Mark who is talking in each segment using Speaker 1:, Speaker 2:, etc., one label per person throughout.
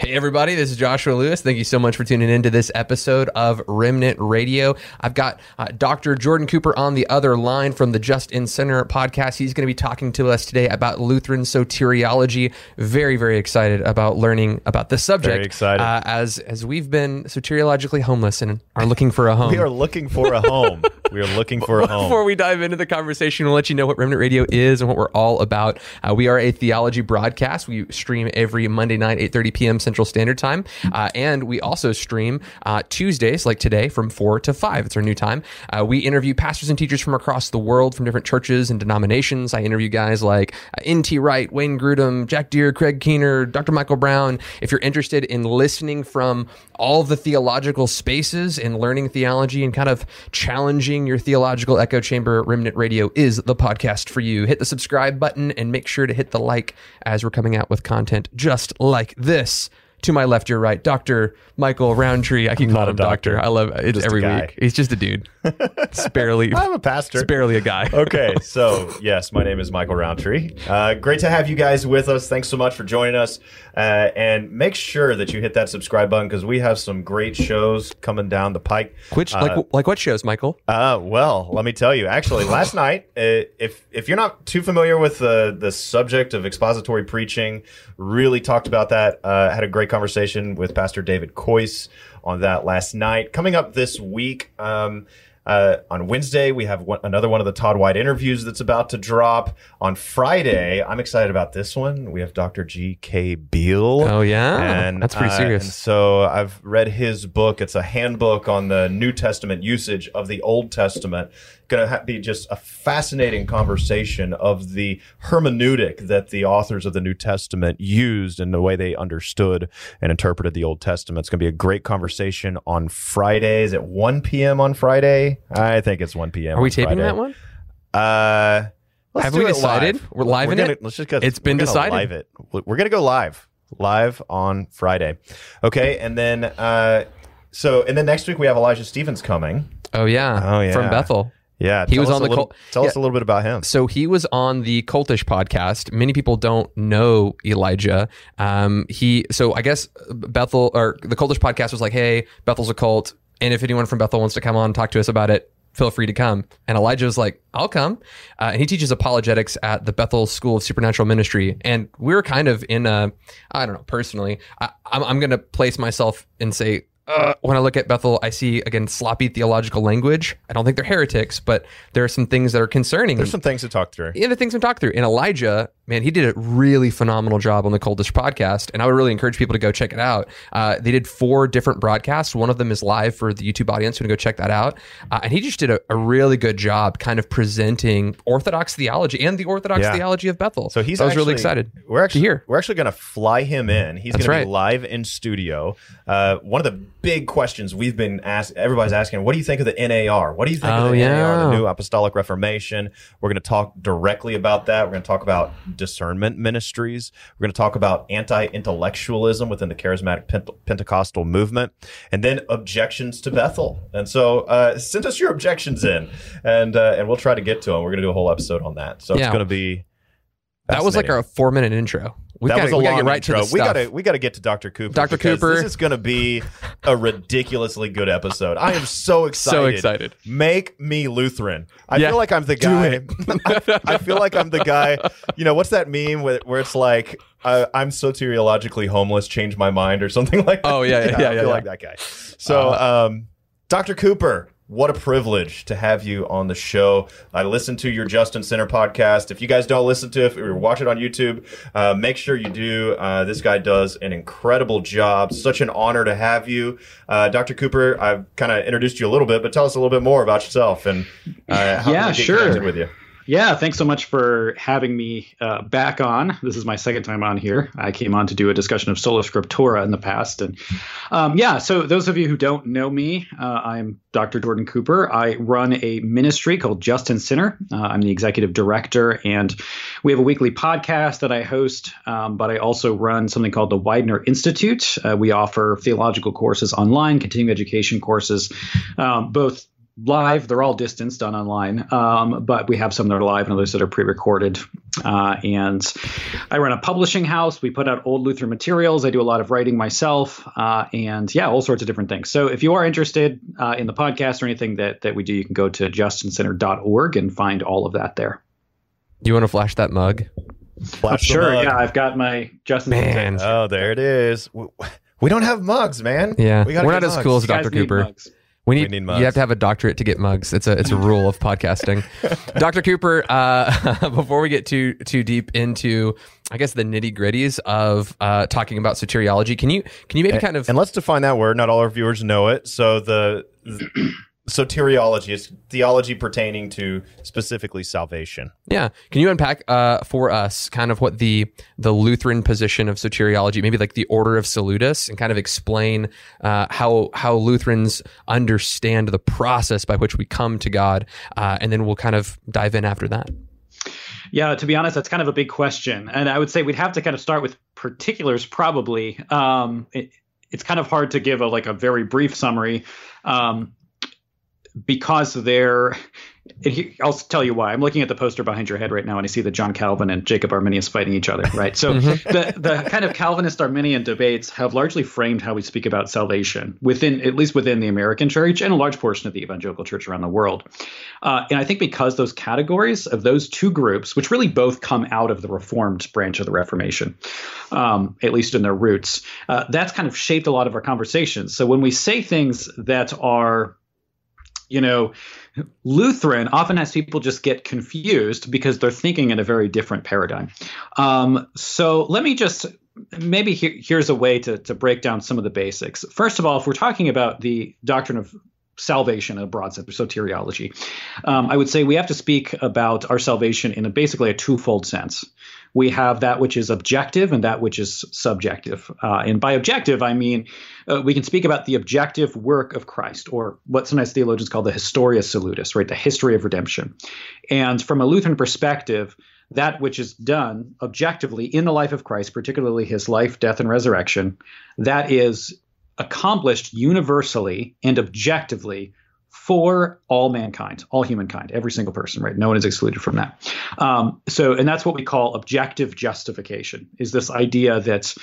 Speaker 1: Hey, everybody, this is Joshua Lewis. Thank you so much for tuning in to this episode of Remnant Radio. I've got uh, Dr. Jordan Cooper on the other line from the Just and Sinner podcast. He's going to be talking to us today about Lutheran soteriology. Very, very excited about learning about this subject.
Speaker 2: Very excited.
Speaker 1: Uh, as, as we've been soteriologically homeless and are looking for a home.
Speaker 2: We are looking for a home. we are looking for a home.
Speaker 1: Before we dive into the conversation, we'll let you know what Remnant Radio is and what we're all about. Uh, we are a theology broadcast. We stream every Monday night, 8.30 p.m. Central Standard Time. Uh, and we also stream uh, Tuesdays, like today, from 4 to 5. It's our new time. Uh, we interview pastors and teachers from across the world, from different churches and denominations. I interview guys like uh, N.T. Wright, Wayne Grudem, Jack Deere, Craig Keener, Dr. Michael Brown. If you're interested in listening from all the theological spaces and learning theology and kind of challenging your theological echo chamber, Remnant Radio is the podcast for you. Hit the subscribe button and make sure to hit the like as we're coming out with content just like this. To my left, your right, Dr. Michael Rowntree. I keep calling
Speaker 2: a
Speaker 1: him doctor.
Speaker 2: doctor.
Speaker 1: I love it
Speaker 2: Just
Speaker 1: every week. He's just a dude. It's barely,
Speaker 2: I'm a pastor.
Speaker 1: it's barely a guy.
Speaker 2: okay, so yes, my name is Michael Rowntree. Uh, great to have you guys with us. Thanks so much for joining us. Uh, and make sure that you hit that subscribe button because we have some great shows coming down the pike.
Speaker 1: Which, like, like what shows, Michael?
Speaker 2: Uh, well, let me tell you. Actually, last night, uh, if if you're not too familiar with the the subject of expository preaching, really talked about that. Uh, had a great conversation with Pastor David Coyce on that last night. Coming up this week. Um, uh, on Wednesday, we have one, another one of the Todd White interviews that's about to drop. On Friday, I'm excited about this one. We have Dr. G.K. Beale.
Speaker 1: Oh, yeah?
Speaker 2: And,
Speaker 1: That's pretty
Speaker 2: uh,
Speaker 1: serious.
Speaker 2: and so I've read his book. It's a handbook on the New Testament usage of the Old Testament. Going to be just a fascinating conversation of the hermeneutic that the authors of the New Testament used and the way they understood and interpreted the Old Testament. It's going to be a great conversation on Fridays at 1 p.m. on Friday. I think it's 1 p.m.
Speaker 1: Are we taping
Speaker 2: Friday.
Speaker 1: that one?
Speaker 2: Uh, let's
Speaker 1: Have
Speaker 2: do
Speaker 1: we
Speaker 2: it
Speaker 1: decided?
Speaker 2: live.
Speaker 1: We're live in
Speaker 2: gonna,
Speaker 1: it?
Speaker 2: Let's just go.
Speaker 1: It's been
Speaker 2: we're
Speaker 1: decided.
Speaker 2: Live it. We're gonna go live, live on Friday. Okay, and then uh, so and then next week we have Elijah Stevens coming.
Speaker 1: Oh, yeah.
Speaker 2: Oh, yeah.
Speaker 1: From Bethel.
Speaker 2: Yeah,
Speaker 1: He was on the
Speaker 2: little,
Speaker 1: cult-
Speaker 2: Tell us a little bit about him.
Speaker 1: So he was on the Cultish podcast. Many people don't know Elijah. Um, he so I guess Bethel or the Cultish podcast was like, "Hey, Bethel's a cult, and if anyone from Bethel wants to come on and talk to us about it, feel free to come." And Elijah was like, "I'll come." Uh, and he teaches apologetics at the Bethel School of Supernatural Ministry. And we're kind of in a, I don't know, personally, I, I'm, I'm going to place myself and say. Uh, when I look at Bethel, I see again sloppy theological language. I don't think they're heretics, but there are some things that are concerning.
Speaker 2: There's some things to talk through.
Speaker 1: yeah, the things I'm talking through. And Elijah, man, he did a really phenomenal job on the Cultish podcast, and I would really encourage people to go check it out. Uh, they did four different broadcasts. One of them is live for the YouTube audience. So go check that out. Uh, and he just did a, a really good job, kind of presenting Orthodox theology and the Orthodox
Speaker 2: Yeah.
Speaker 1: theology of Bethel.
Speaker 2: So he's
Speaker 1: I was really excited.
Speaker 2: We're actually
Speaker 1: here.
Speaker 2: we're actually going to fly him in. He's going
Speaker 1: right.
Speaker 2: to be live in studio. Uh, one of the big questions we've been asked, everybody's asking, what do you think of the NAR? What do you think
Speaker 1: Oh,
Speaker 2: of the
Speaker 1: yeah.
Speaker 2: NAR, the New Apostolic Reformation? We're going to talk directly about that. We're going to talk about discernment ministries. We're going to talk about anti-intellectualism within the charismatic Pente- Pentecostal movement, and then objections to Bethel. And so, uh, send us your objections in, and uh, and we'll try to get to them. We're going to do a whole episode on that. So
Speaker 1: Yeah.
Speaker 2: it's going to be.
Speaker 1: That was like our four minute intro. We've
Speaker 2: that
Speaker 1: got
Speaker 2: was a
Speaker 1: we
Speaker 2: long
Speaker 1: right
Speaker 2: intro.
Speaker 1: to the
Speaker 2: we
Speaker 1: stuff.
Speaker 2: gotta we gotta get to Dr. Cooper.
Speaker 1: Dr. Cooper.
Speaker 2: This is gonna be a ridiculously good episode. I am so excited.
Speaker 1: So excited.
Speaker 2: Make me Lutheran. I
Speaker 1: Yeah.
Speaker 2: feel like I'm the guy. I, I feel like I'm the guy. You know what's that meme where, where it's like uh, I'm soteriologically homeless, change my mind or something like that.
Speaker 1: Oh, yeah, yeah, yeah,
Speaker 2: I
Speaker 1: yeah,
Speaker 2: feel
Speaker 1: yeah.
Speaker 2: like that guy. So, um, Dr. Cooper, what a privilege to have you on the show. I listen to your Just and Sinner podcast. If you guys don't listen to it or watch it on YouTube, uh, make sure you do. Uh, this guy does an incredible job. Such an honor to have you. Uh, Dr. Cooper, I've kind of introduced you a little bit, but tell us a little bit more about yourself and uh, how
Speaker 3: yeah, sure.
Speaker 2: with you.
Speaker 3: Yeah, thanks so much for having me uh, back on. This is my second time on here. I came on to do a discussion of Sola Scriptura in the past, and um, yeah. So those of you who don't know me, uh, I'm Dr. Jordan Cooper. I run a ministry called Just and Sinner. Uh, I'm the executive director, and we have a weekly podcast that I host. Um, but I also run something called the Widener Institute. Uh, we offer theological courses online, continuing education courses, um, both live. They're all distance done online, um, but we have some that are live and others that are pre-recorded. Uh, and I run a publishing house. We put out old Lutheran materials. I do a lot of writing myself, uh, and yeah, all sorts of different things. So if you are interested uh, in the podcast or anything that that we do, you can go to justandsinner.org and find all of that there.
Speaker 1: Do you want to flash that mug?
Speaker 2: Flash the
Speaker 3: sure.
Speaker 2: mug.
Speaker 3: Yeah, I've got my Justin.
Speaker 1: Man.
Speaker 3: Center.
Speaker 2: Oh, there it is. We- We don't have mugs, man.
Speaker 1: Yeah,
Speaker 2: we gotta
Speaker 1: we're
Speaker 2: get
Speaker 1: not as cool as Dr.
Speaker 3: need
Speaker 1: Cooper. We need,
Speaker 2: need
Speaker 1: you have to have a doctorate to get mugs. It's a it's a rule of podcasting. Dr. Cooper, uh, before we get too too deep into I guess the nitty gritties of uh, talking about soteriology, can you can you maybe kind of
Speaker 2: And let's define that word. Not all our viewers know it. So the soteriology is theology pertaining to specifically salvation.
Speaker 1: yeah can you unpack uh, for us kind of what the the Lutheran position of soteriology, maybe like the Ordo Salutis, and kind of explain uh, how how Lutherans understand the process by which we come to God, uh, and then we'll kind of dive in after that.
Speaker 3: Yeah, to be honest, that's kind of a big question, and I would say we'd have to kind of start with particulars, probably. Um, it, it's kind of hard to give a like a very brief summary, um, because they're. it- I'll tell you why. I'm looking at the poster behind your head right now, and I see that John Calvin and Jacob Arminius fighting each other. Right. So the the kind of Calvinist Arminian debates have largely framed how we speak about salvation within, at least within the American church and a large portion of the evangelical church around the world. Uh, and I think because those categories of those two groups, which really both come out of the Reformed branch of the Reformation, um, at least in their roots, uh, that's kind of shaped a lot of our conversations. So when we say things that are, you know, Lutheran often has people just get confused because they're thinking in a very different paradigm. Um, so let me just maybe here, here's a way to, to break down some of the basics. First of all, if we're talking about the doctrine of salvation in a broad sense, soteriology, um, I would say we have to speak about our salvation in a, basically a twofold sense. We have that which is objective and that which is subjective. Uh, and by objective, I mean uh, we can speak about the objective work of Christ, or what sometimes theologians call the historia salutis, right, the history of redemption. And from a Lutheran perspective, that which is done objectively in the life of Christ, particularly his life, death, and resurrection, that is accomplished universally and objectively for all mankind, all humankind, every single person, right? No one is excluded from that. Um, so, and that's what we call objective justification, is this idea that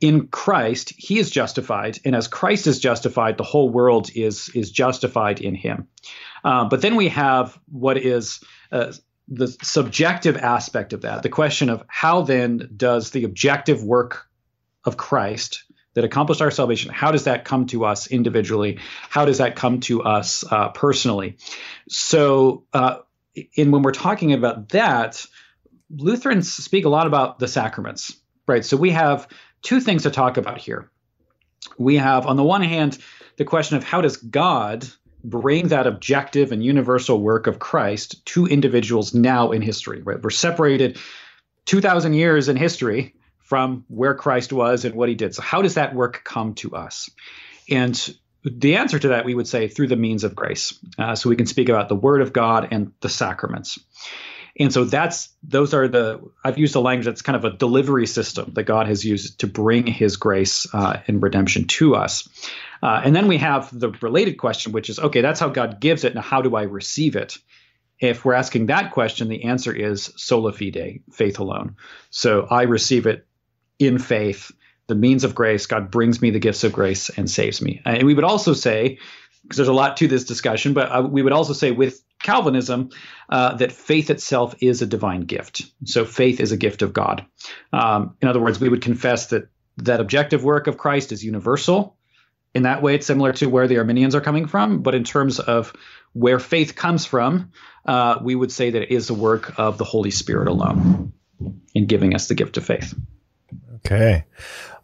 Speaker 3: in Christ, he is justified, and as Christ is justified, the whole world is is justified in him. Uh, but then we have what is uh, the subjective aspect of that, the question of how then does the objective work of Christ that accomplished our salvation, how does that come to us individually? How does that come to us uh, personally? So, uh, in when we're talking about that, Lutherans speak a lot about the sacraments, right? So we have two things to talk about here. We have, on the one hand, the question of how does God bring that objective and universal work of Christ to individuals now in history, right? We're separated 2,000 years in history from where Christ was and what he did. So, how does that work come to us? And the answer to that, we would say, through the means of grace. Uh, so, we can speak about the Word of God and the sacraments. And so that's those are the I've used a language that's kind of a delivery system that God has used to bring His grace uh, and redemption to us. Uh, and then we have the related question, which is okay, that's how God gives it. Now, how do I receive it? If we're asking that question, the answer is sola fide, faith alone. So I receive it in faith, the means of grace. God brings me the gifts of grace and saves me. And we would also say, because there's a lot to this discussion, but uh, we would also say with Calvinism uh, that faith itself is a divine gift. So faith is a gift of God. Um, in other words, we would confess that that objective work of Christ is universal in that way, it's similar to where the Arminians are coming from. But in terms of where faith comes from, uh, we would say that it is the work of the Holy Spirit alone in giving us the gift of faith.
Speaker 2: Okay,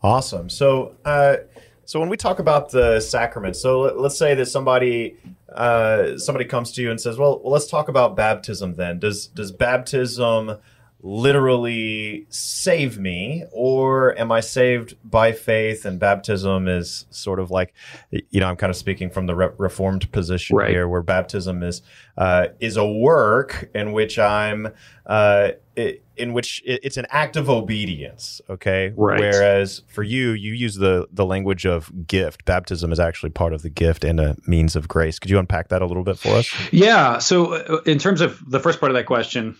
Speaker 2: awesome. So, uh, so when we talk about the sacraments, so let, us say that somebody uh, somebody comes to you and says, "Well, well, let's talk about baptism then. Does does baptism literally save me or am i saved by faith and baptism is sort of like you know i'm kind of speaking from the re- reformed position right. here where baptism is uh, is a work in which i'm uh, in which it's an act of obedience okay
Speaker 3: right.
Speaker 2: whereas for you you use the the language of gift baptism is actually part of the gift and a means of grace could you unpack that a little bit for us
Speaker 3: yeah so uh, in terms of the first part of that question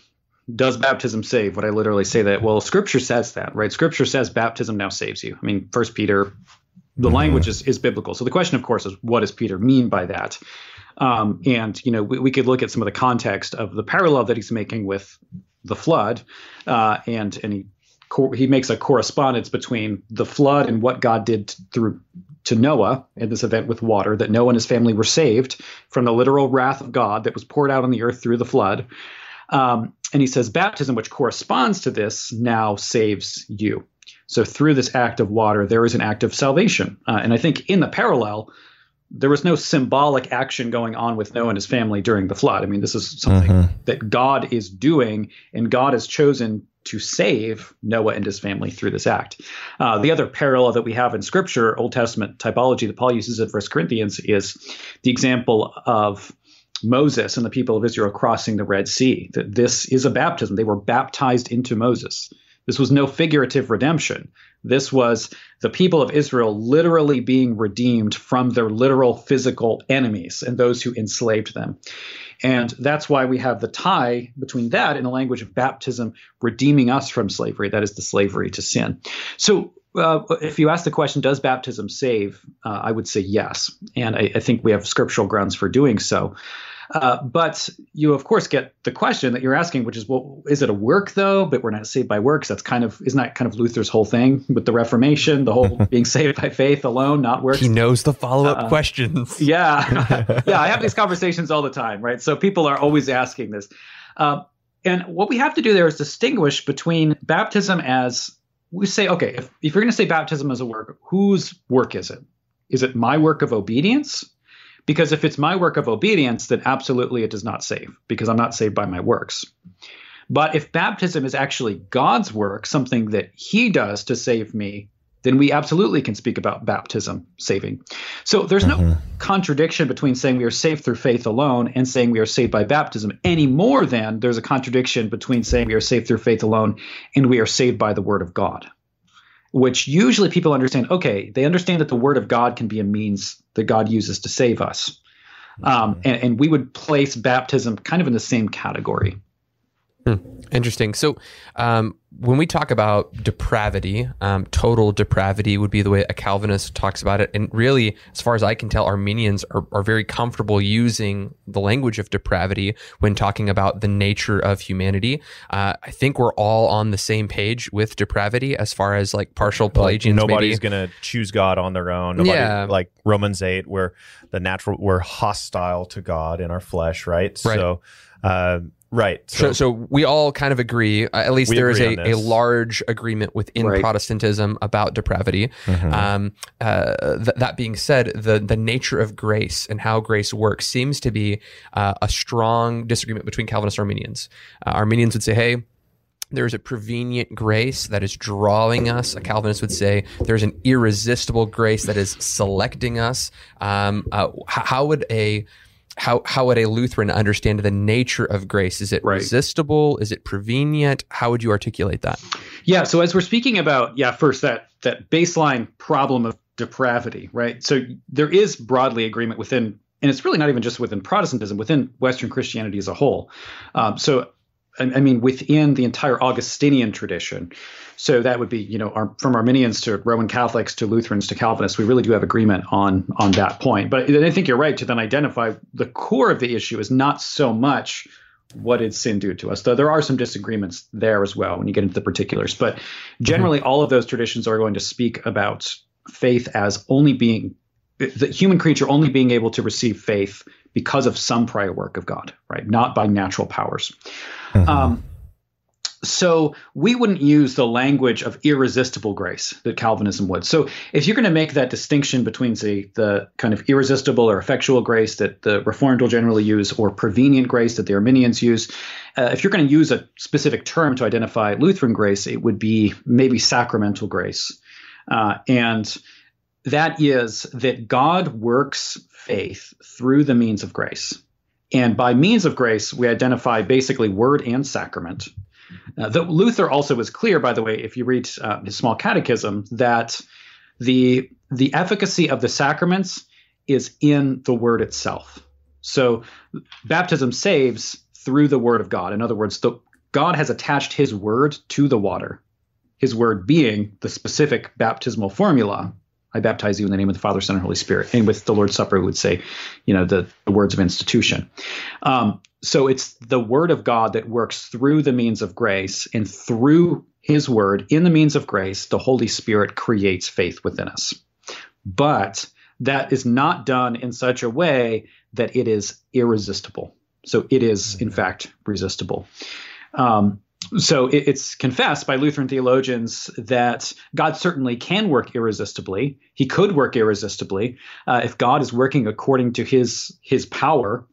Speaker 3: does baptism save? Would I literally say that? Well, Scripture says that, right? Scripture says baptism now saves you. I mean, First Peter, the mm-hmm. language is, is biblical. So the question, of course, is what does Peter mean by that? Um, and you know, we, we, could look at some of the context of the parallel that he's making with the flood, uh, and and he he makes a correspondence between the flood and what God did through to Noah in this event with water, that Noah and his family were saved from the literal wrath of God that was poured out on the earth through the flood. Um, and he says, baptism, which corresponds to this, now saves you. So through this act of water, there is an act of salvation. Uh, and I think in the parallel, there was no symbolic action going on with Noah and his family during the flood. I mean, this is something mm-hmm. that God is doing, and God has chosen to save Noah and his family through this act. Uh, the other parallel that we have in Scripture, Old Testament typology that Paul uses in First Corinthians, is the example of Moses and the people of Israel crossing the Red Sea. That this is a baptism. They were baptized into Moses. This was no figurative redemption. This was the people of Israel literally being redeemed from their literal physical enemies and those who enslaved them. And that's why we have the tie between that and the language of baptism redeeming us from slavery, that is the slavery to sin. So uh, if you ask the question, does baptism save? Uh, I would say yes. And I, I, think we have scriptural grounds for doing so. Uh, but you, of course, get the question that you're asking, which is, well, is it a work though? But we're not saved by works. That's kind of isn't that kind of Luther's whole thing with the Reformation, the whole being saved by faith alone, not works.
Speaker 1: He knows the follow up uh, questions.
Speaker 3: Yeah, yeah. I have these conversations all the time, right? So people are always asking this, uh, and what we have to do there is distinguish between baptism as we say, okay, if, if you're going to say baptism as a work, whose work is it? Is it my work of obedience? Because if it's my work of obedience, then absolutely it does not save, because I'm not saved by my works. But if baptism is actually God's work, something that He does to save me, then we absolutely can speak about baptism saving. So there's no mm-hmm. contradiction between saying we are saved through faith alone and saying we are saved by baptism any more than there's a contradiction between saying we are saved through faith alone and we are saved by the word of God which usually people understand okay they understand that the word of god can be a means that god uses to save us. Um, and, and, we would place baptism kind of in the same category
Speaker 1: hmm. interesting so um, when we talk about depravity, um, total depravity would be the way a Calvinist talks about it. And really, as far as I can tell, Arminians are, are very comfortable using the language of depravity when talking about the nature of humanity. Uh, I think we're all on the same page with depravity as far as like partial Pelagians.
Speaker 2: Nobody's going to choose God on their own. Nobody, yeah. Like Romans 8, where the natural, we're hostile to God in our flesh, right?
Speaker 1: right.
Speaker 2: So, uh, Right.
Speaker 1: So, so, so, we all kind of agree, uh, at least there is a, a large agreement within right. Protestantism about depravity. Mm-hmm. Um, uh, th- that being said, the, the nature of grace and how grace works seems to be uh, a strong disagreement between Calvinist Arminians. Uh, Arminians would say, hey, there's a prevenient grace that is drawing us. A Calvinist would say there's an irresistible grace that is selecting us. Um, uh, how would a how how would a Lutheran understand the nature of grace? Is it right. resistible? Is it prevenient? How would you articulate that?
Speaker 3: Yeah. So as we're speaking about, yeah, first that that baseline problem of depravity, right? So there is broadly agreement within, and it's really not even just within Protestantism, within Western Christianity as a whole. Um, so I mean, within the entire Augustinian tradition. So that would be, you know, our, from Arminians to Roman Catholics to Lutherans to Calvinists, we really do have agreement on on that point. But I think you're right to then identify the core of the issue is not so much what did sin do to us, though there are some disagreements there as well when you get into the particulars. But generally, mm-hmm. all of those traditions are going to speak about faith as only being the human creature only being able to receive faith because of some prior work of God, right? Not by natural powers. Mm-hmm. Um, so we wouldn't use the language of irresistible grace that Calvinism would. So if you're going to make that distinction between, say, the kind of irresistible or effectual grace that the Reformed will generally use, or prevenient grace that the Arminians use, uh, if you're going to use a specific term to identify Lutheran grace, it would be maybe sacramental grace. Uh, and that is that God works faith through the means of grace. And by means of grace, we identify basically word and sacrament. Uh, the, Luther also was clear, by the way, if you read uh, his small catechism, that the the efficacy of the sacraments is in the word itself. So baptism saves through the word of God. In other words, the, God has attached his word to the water, his word being the specific baptismal formula. I baptize you in the name of the Father, Son, and Holy Spirit. And with the Lord's Supper, we would say, you know, the, the words of institution. Um, so it's the word of God that works through the means of grace and through his word in the means of grace, the Holy Spirit creates faith within us. But that is not done in such a way that it is irresistible. So it is, in fact, resistible. Um, so it, it's confessed by Lutheran theologians that God certainly can work irresistibly. He could work irresistibly uh, if God is working according to His His power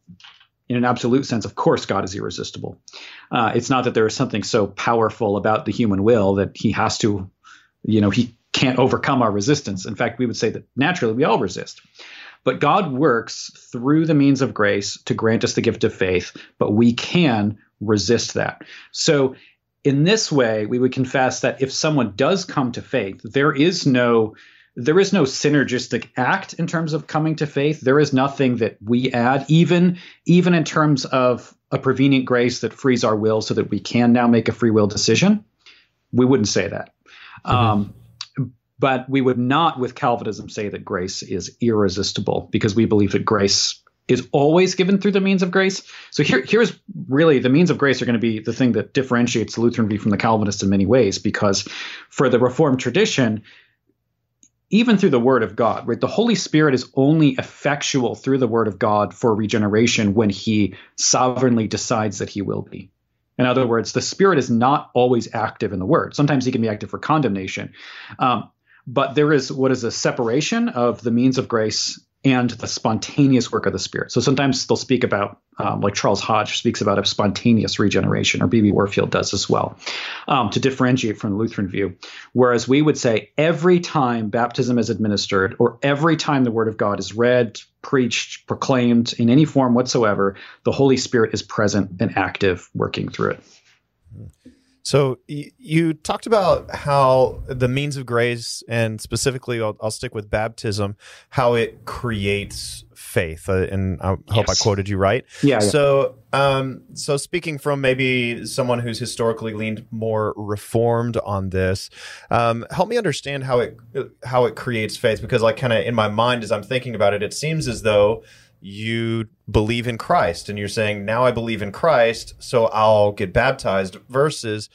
Speaker 3: in an absolute sense, of course, God is irresistible. Uh, it's not that there is something so powerful about the human will that he has to, you know, he can't overcome our resistance. In fact, we would say that naturally we all resist. But God works through the means of grace to grant us the gift of faith, but we can resist that. So, in this way, we would confess that if someone does come to faith, there is no there is no synergistic act in terms of coming to faith. There is nothing that we add, even even in terms of a prevenient grace that frees our will so that we can now make a free will decision. We wouldn't say that. Mm-hmm. Um, but we would not, with Calvinism, say that grace is irresistible because we believe that grace is always given through the means of grace. So here, here's really the means of grace are going to be the thing that differentiates the Lutheran view from the Calvinist in many ways, because for the Reformed tradition, even through the word of God, right? The Holy Spirit is only effectual through the word of God for regeneration when he sovereignly decides that he will be. In other words, the Spirit is not always active in the word. Sometimes he can be active for condemnation. Um, but there is what is a separation of the means of grace and the spontaneous work of the Spirit. So sometimes they'll speak about, um, like Charles Hodge speaks about a spontaneous regeneration, or B.B. Warfield does as well, um, to differentiate from the Lutheran view. Whereas we would say every time baptism is administered, or every time the Word of God is read, preached, proclaimed in any form whatsoever, the Holy Spirit is present and active, working through it.
Speaker 2: So you talked about how the means of grace, and specifically, I'll, I'll stick with baptism, how it creates faith, uh, and I hope yes. I quoted you right.
Speaker 3: Yeah.
Speaker 2: So, um, so speaking from maybe someone who's historically leaned more reformed on this, um, help me understand how it how it creates faith, because like kind of in my mind as I'm thinking about it, it seems as though you believe in Christ and you're saying, now I believe in Christ, so I'll get baptized versus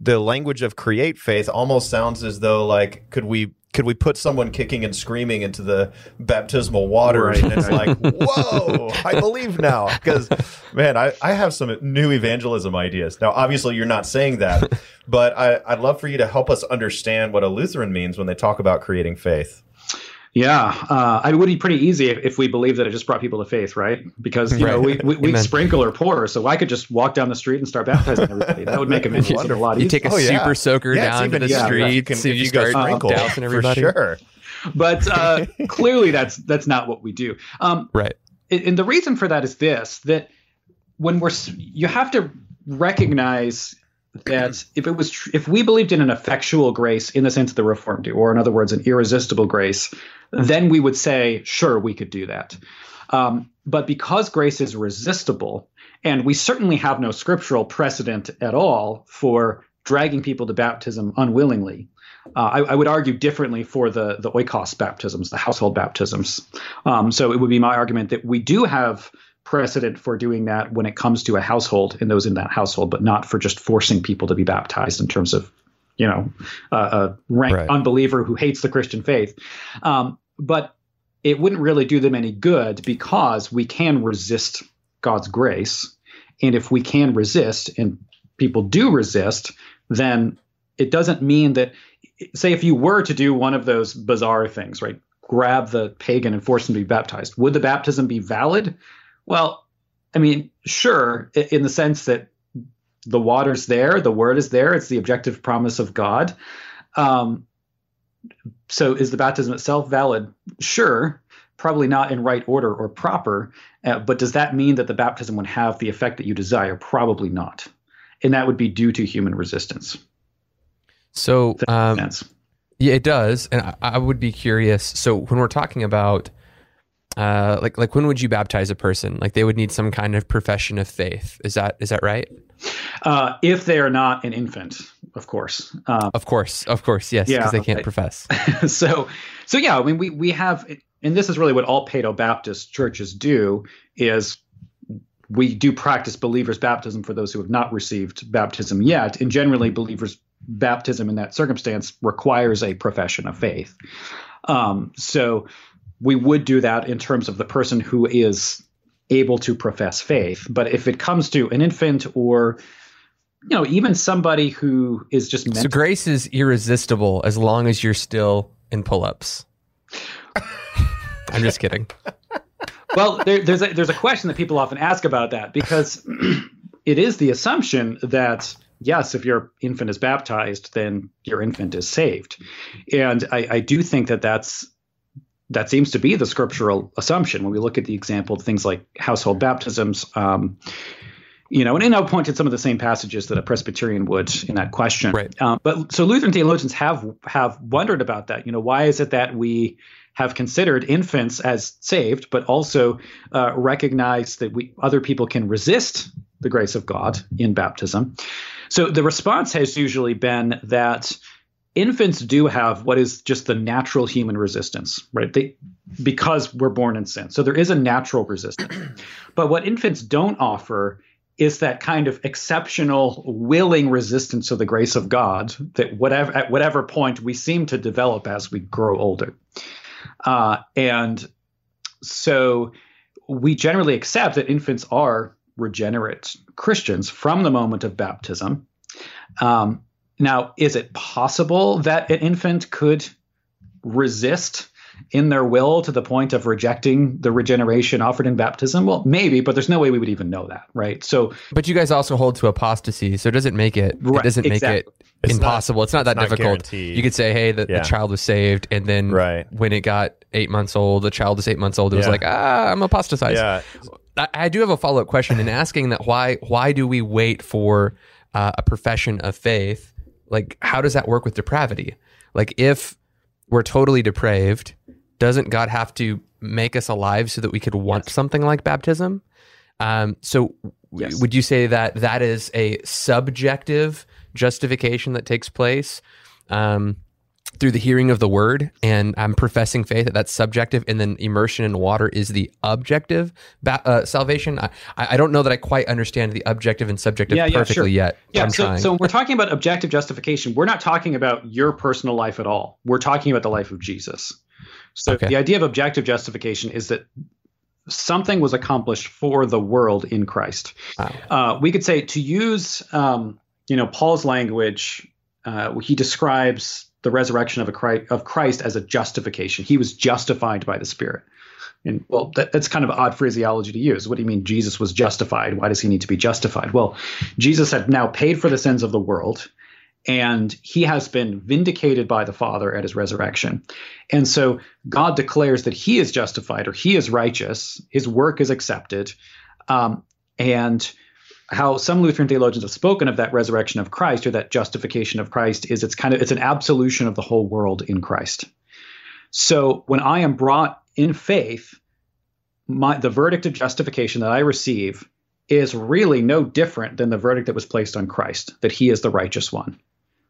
Speaker 2: the language of create faith almost sounds as though like could we could we put someone kicking and screaming into the baptismal water? Right. and it's like whoa i believe now. Because man I, I have some new evangelism ideas. Now obviously you're not saying that but I, i'd love for you to help us understand what a lutheran means when they talk about creating faith
Speaker 3: yeah, uh, I mean, it would be pretty easy if, if, we believed that it just brought people to faith, right? Because you right. know we we would sprinkle or pour, so I could just walk down the street and start baptizing everybody. That would make it a lot
Speaker 1: easier. You take a oh, yeah. super soaker yeah, down to the yeah, street, you can, so you, you start sprinkle dousing everybody.
Speaker 2: For sure.
Speaker 3: But uh, clearly, that's that's not what we do.
Speaker 1: Um, right.
Speaker 3: And the reason for that is this: that when we're you have to recognize that if it was tr- if we believed in an effectual grace in the sense of the reformed do or in other words an irresistible grace then we would say sure we could do that um, but because grace is resistible and we certainly have no scriptural precedent at all for dragging people to baptism unwillingly uh, I, I, would argue differently for the the oikos baptisms, the household baptisms. Um, so it would be my argument that we do have precedent for doing that when it comes to a household and those in that household, but not for just forcing people to be baptized in terms of, you know, uh, a rank right. unbeliever who hates the Christian faith. Um, but it wouldn't really do them any good because we can resist God's grace. And if we can resist and people do resist, then it doesn't mean that, say, if you were to do one of those bizarre things, right? Grab the pagan and force him to be baptized, would the baptism be valid? Well, I mean, sure, in the sense that the water's there, the word is there, it's the objective promise of God. Um, so is the baptism itself valid? Sure, probably not in right order or proper, uh, but does that mean that the baptism would have the effect that you desire? Probably not. And that would be due to human resistance.
Speaker 1: So, um, yeah, it does. And I, I, would be curious. So, when we're talking about, uh, like, like when would you baptize a person? Like, they would need some kind of profession of faith. Is that is that right?
Speaker 3: Uh, if they are not an infant, of course.
Speaker 1: Um, of course, of course, yes, because yeah, they can't okay. profess.
Speaker 3: so, so yeah, I mean, we we have, and this is really what all Paedo Baptist churches do is we do practice believers' baptism for those who have not received baptism yet, and generally, believers' baptism in that circumstance requires a profession of faith. Um, so, we would do that in terms of the person who is able to profess faith. But if it comes to an infant or you know, even somebody who is just
Speaker 1: meant so grace is irresistible as long as you're still in pull-ups. I'm just kidding.
Speaker 3: Well, there, there's a, there's a question that people often ask about that because it is the assumption that yes, if your infant is baptized, then your infant is saved, and I, I do think that that's that seems to be the scriptural assumption when we look at the example of things like household baptisms. Um, you know, and, and I'll point to some of the same passages that a Presbyterian would in that question.
Speaker 1: Right.
Speaker 3: Um, but so Lutheran theologians have have wondered about that. You know, why is it that we have considered infants as saved, but also uh, recognize that we other people can resist the grace of God in baptism? So the response has usually been that infants do have what is just the natural human resistance, right? They because we're born in sin. So there is a natural resistance. but what infants don't offer is that kind of exceptional willing resistance to the grace of God that whatever at whatever point we seem to develop as we grow older. Uh, and so we generally accept that infants are regenerate Christians from the moment of baptism. Um, now, is it possible that an infant could resist in their will to the point of rejecting the regeneration offered in baptism? Well, maybe, but there's no way we would even know that, right? So,
Speaker 1: but you guys also hold to apostasy, so it doesn't make it. Right, it doesn't exactly. make it it's impossible. Not, it's not that it's difficult. Guaranteed. You could say, "Hey, the, yeah. the, child was saved," and then right. when it got eight months old, the child is eight months old. It yeah. was like, "Ah, I'm apostatized." Yeah. I, I do have a follow up question in asking that why why do we wait for uh, a profession of faith? Like, how does that work with depravity? Like, if we're totally depraved doesn't God have to make us alive so that we could want yes. something like baptism? Um, so, yes. would you say that that is a subjective justification that takes place um, through the hearing of the word? And I'm professing faith that that's subjective, and then immersion in water is the objective ba- uh, salvation. I, I don't know that I quite understand the objective and subjective yeah, perfectly
Speaker 3: yeah,
Speaker 1: sure. yet.
Speaker 3: Yeah, so, so we're talking about objective justification. We're not talking about your personal life at all. We're talking about the life of Jesus. So okay. the idea of objective justification is that something was accomplished for the world in Christ. Wow. Uh, we could say to use, um, you know, Paul's language. Uh, he describes the resurrection of a Christ, of Christ as a justification. He was justified by the Spirit. And well, that, that's kind of odd phraseology to use. What do you mean Jesus was justified? Why does he need to be justified? Well, Jesus had now paid for the sins of the world and he has been vindicated by the Father at his resurrection. And so God declares that he is justified or he is righteous, his work is accepted. Um, and how some Lutheran theologians have spoken of that resurrection of Christ or that justification of Christ is it's kind of it's an absolution of the whole world in Christ. So when I am brought in faith, my the verdict of justification that I receive is really no different than the verdict that was placed on Christ, that he is the righteous one.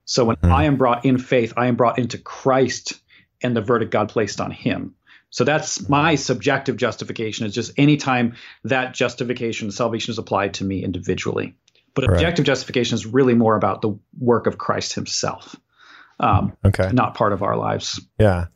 Speaker 3: So when mm. I am brought in faith, I am brought into Christ and the verdict God placed on him. So that's my subjective justification is just anytime that justification, salvation is applied to me individually. But objective justification is really more about the work of Christ himself. Um, okay. Not part of our lives.
Speaker 4: Yeah.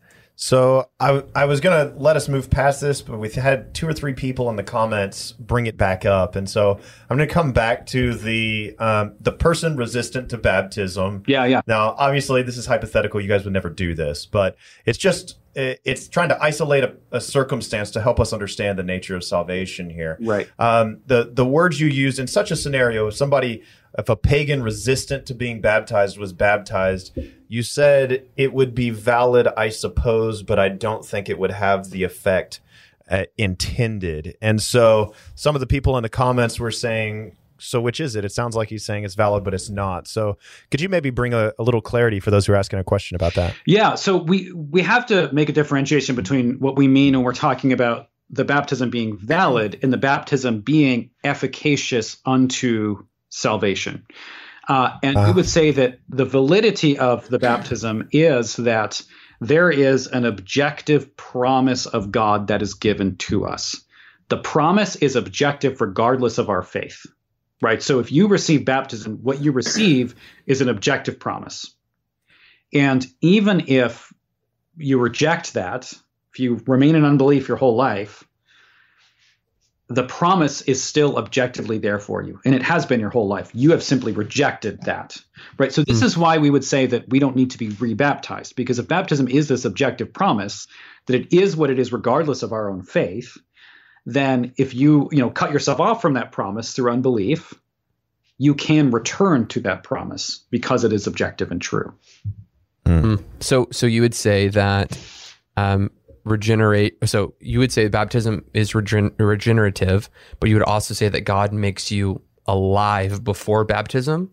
Speaker 2: So I, I was going to let us move past this, but we've had two or three people in the comments bring it back up. And so I'm going to come back to the, um, the person resistant to baptism.
Speaker 3: Yeah, yeah.
Speaker 2: Now, obviously this is hypothetical. You guys would never do this, but it's just, it's trying to isolate a, a circumstance to help us understand the nature of salvation here.
Speaker 3: Right.
Speaker 2: Um, the, the words you used in such a scenario, if somebody, if a pagan resistant to being baptized was baptized, you said it would be valid, I suppose, but I don't think it would have the effect uh, intended. And so some of the people in the comments were saying, so which is it? It sounds like he's saying it's valid, but it's not. So could you maybe bring a, a, little clarity for those who are asking a question about that?
Speaker 3: Yeah. So we we have to make a differentiation between what we mean when we're talking about the baptism being valid and the baptism being efficacious unto salvation. Uh, and uh. we would say that the validity of the baptism is that there is an objective promise of God that is given to us. The promise is objective regardless of our faith, right? So if you receive baptism, what you receive is an objective promise. And even if you reject that, if you remain in unbelief your whole life, the promise is still objectively there for you and it has been your whole life you have simply rejected that right so this mm. is why we would say that we don't need to be rebaptized because if baptism is this objective promise that it is what it is regardless of our own faith then if you you know cut yourself off from that promise through unbelief you can return to that promise because it is objective and true
Speaker 1: mm. so so you would say that um, regenerate. So you would say baptism is regen- regenerative, but you would also say that God makes you alive before baptism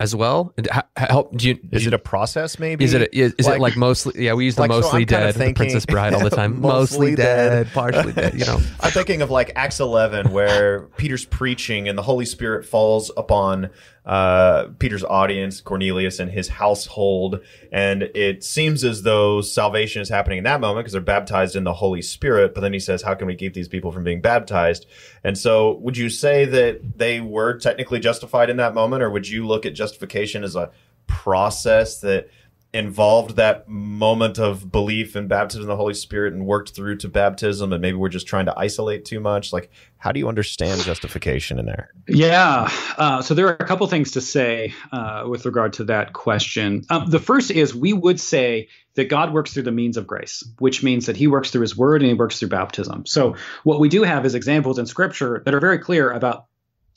Speaker 1: as well? Help? Do you,
Speaker 2: is do it a process? Maybe
Speaker 1: is it? A, is, is like, it like mostly? Yeah, we use the like, mostly so dead, thinking, the Princess Bride all the time. mostly, mostly dead, dead, partially dead. You know,
Speaker 2: I'm thinking of like Acts 11, where Peter's preaching and the Holy Spirit falls upon uh, Peter's audience, Cornelius and his household. And it seems as though salvation is happening in that moment because they're baptized in the Holy Spirit. But then he says, how can we keep these people from being baptized? And so would you say that they were technically justified in that moment? Or would you look at justification as a process that involved that moment of belief in baptism in the Holy Spirit and worked through to baptism, and maybe we're just trying to isolate too much? Like, how do you understand justification in there?
Speaker 3: Yeah. Uh, so there are a couple things to say uh, with regard to that question. Um, the first is we would say that God works through the means of grace, which means that he works through his word and he works through baptism. So what we do have is examples in scripture that are very clear about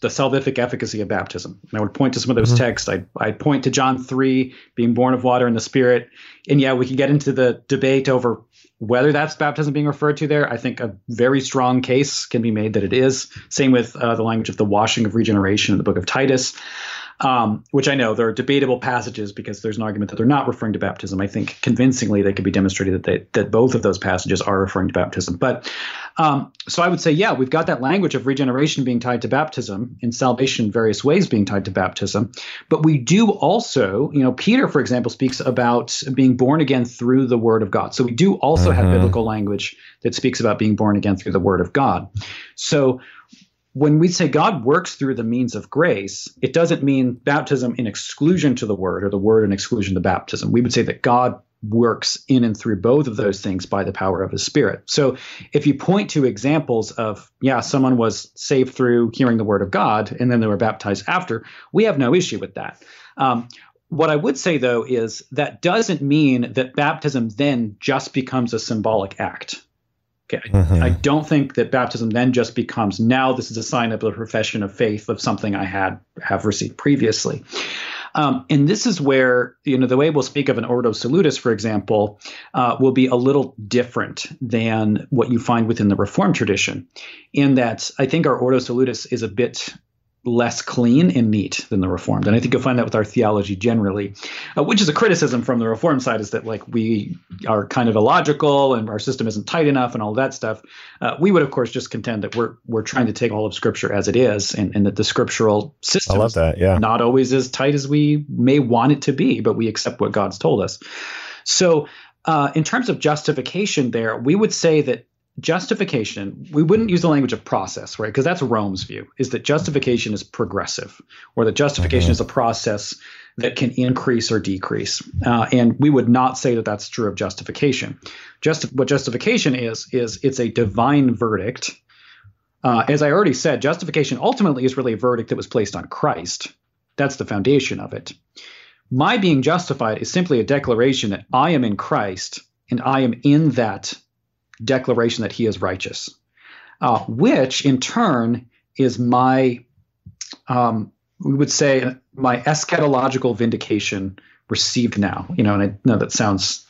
Speaker 3: the salvific efficacy of baptism. And I would point to some of those mm-hmm. texts. I'd, I'd point to John 3, being born of water and the Spirit. And yeah, we can get into the debate over whether that's baptism being referred to there. I think a very strong case can be made that it is. Same with uh, the language of the washing of regeneration in the book of Titus um, which I know there are debatable passages because there's an argument that they're not referring to baptism. I think convincingly they could be demonstrated that they, that both of those passages are referring to baptism. But um, so I would say, yeah, we've got that language of regeneration being tied to baptism and salvation in various ways being tied to baptism. But we do also, you know, Peter, for example, speaks about being born again through the word of God. So we do also mm-hmm. have biblical language that speaks about being born again through the word of God. So when we say God works through the means of grace, it doesn't mean baptism in exclusion to the word or the word in exclusion to baptism. We would say that God works in and through both of those things by the power of his spirit. So if you point to examples of, yeah, someone was saved through hearing the word of God and then they were baptized after, we have no issue with that. Um, what I would say though is that doesn't mean that baptism then just becomes a symbolic act. Okay. Mm-hmm. I don't think that baptism then just becomes now this is a sign of a profession of faith of something I had have received previously. Um, and this is where, you know, the way we'll speak of an Ordo Salutis, for example, uh, will be a little different than what you find within the Reformed tradition. In that I think our Ordo Salutis is a bit less clean and neat than the reformed. And i think you'll find that with our theology generally uh, which is a criticism from the reformed side is that like we are kind of illogical and our system isn't tight enough and all that stuff. Uh, we would of course just contend that we're we're trying to take all of scripture as it is and, and that the scriptural system
Speaker 2: I love that, yeah.
Speaker 3: not always as tight as we may want it to be but we accept what god's told us. So uh, in terms of justification there we would say that justification, we wouldn't use the language of process, right? Because that's Rome's view, is that justification is progressive, or that justification mm-hmm. is a process that can increase or decrease. Uh, and we would not say that that's true of justification. Just what justification is is it's a divine verdict. Uh, as I already said, justification ultimately is really a verdict that was placed on Christ. That's the foundation of it. My being justified is simply a declaration that I am in Christ and I am in that declaration that He is righteous, uh, which in turn is my, um, we would say, my eschatological vindication received now. You know, and I know that sounds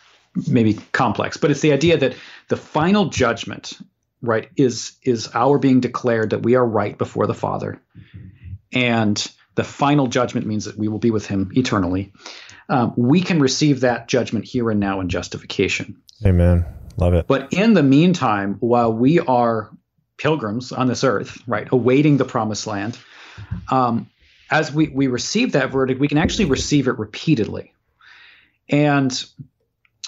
Speaker 3: maybe complex, but it's the idea that the final judgment, right, is is our being declared that we are right before the Father, and the final judgment means that we will be with Him eternally. Um, we can receive that judgment here and now in justification.
Speaker 2: Amen. Love it.
Speaker 3: But in the meantime, while we are pilgrims on this earth, right, awaiting the promised land, um, as we, we receive that verdict, we can actually receive it repeatedly. And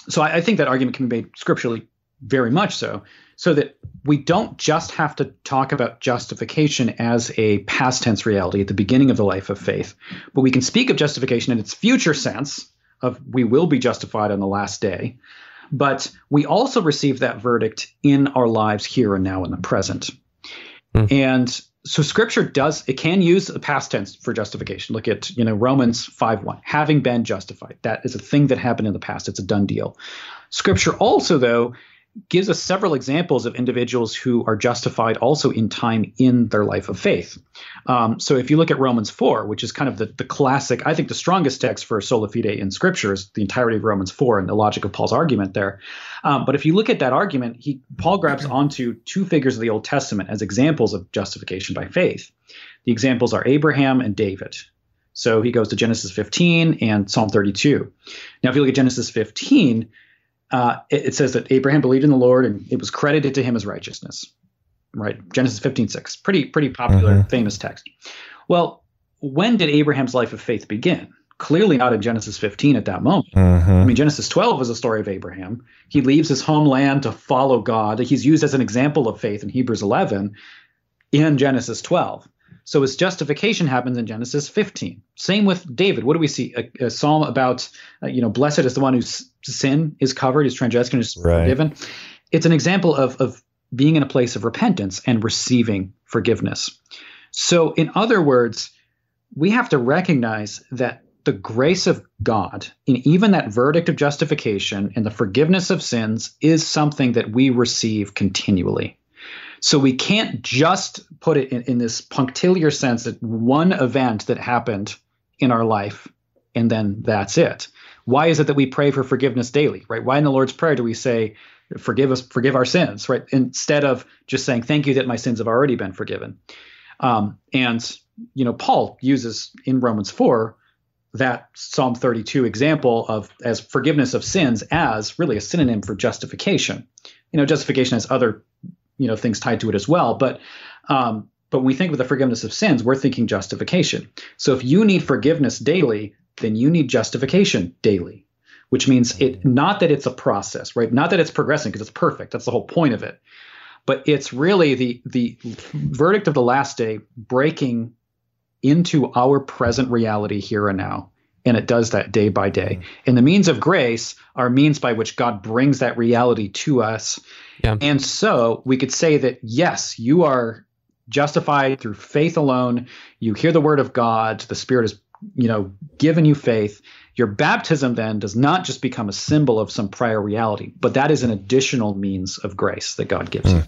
Speaker 3: so I, I think that argument can be made scripturally very much so, so that we don't just have to talk about justification as a past tense reality at the beginning of the life of faith, but we can speak of justification in its future sense of we will be justified on the last day. But we also receive that verdict in our lives here and now in the present. Mm. And so scripture does it can use the past tense for justification. Look at you know romans 5 1 having been justified. That is a thing that happened in the past. It's a done deal. Scripture also though gives us several examples of individuals who are justified also in time in their life of faith. Um, so if you look at Romans 4, which is kind of the, the classic, I think the strongest text for sola fide in scriptures, the entirety of Romans 4 and the logic of Paul's argument there. Um, but if you look at that argument, he Paul grabs onto two figures of the Old Testament as examples of justification by faith. The examples are Abraham and David. So he goes to Genesis 15 and Psalm 32. Now, if you look at Genesis 15, uh, it, it, says that Abraham believed in the Lord and it was credited to him as righteousness. Right, Genesis 15:6, pretty pretty popular, mm-hmm. famous text. Well, when did Abraham's life of faith begin? Clearly not in Genesis 15 at that moment. Mm-hmm. I mean, Genesis 12 is a story of Abraham. He leaves his homeland to follow God. He's used as an example of faith in Hebrews 11 in Genesis 12. So his justification happens in Genesis 15. Same with David. What do we see? A, a psalm about, uh, you know, blessed is the one whose sin is covered, his transgression is right. forgiven. It's an example of, of being in a place of repentance and receiving forgiveness. So, in other words, we have to recognize that the grace of God in even that verdict of justification and the forgiveness of sins is something that we receive continually. So we can't just put it in, in this punctiliar sense that one event that happened in our life and then that's it. Why is it that we pray for forgiveness daily, right? Why in the Lord's Prayer do we say, forgive us, forgive our sins, right? Instead of just saying, thank you that my sins have already been forgiven. Um, and, you know, Paul uses in Romans 4 that Psalm 32 example of as forgiveness of sins as really a synonym for justification. You know, justification has other you know things tied to it as well. But um, but when we think of the forgiveness of sins, we're thinking justification. So if you need forgiveness daily, then you need justification daily, which means it not that it's a process, right? Not that it's progressing because it's perfect. That's the whole point of it. But it's really the the verdict of the last day breaking into our present reality here and now. And it does that day by day. Mm-hmm. And the means of grace are means by which God brings that reality to us yeah. And so we could say that, yes, you are justified through faith alone. You hear the word of God. The Spirit has, you know, given you faith. Your baptism then does not just become a symbol of some prior reality, but that is an additional means of grace that God gives mm. you.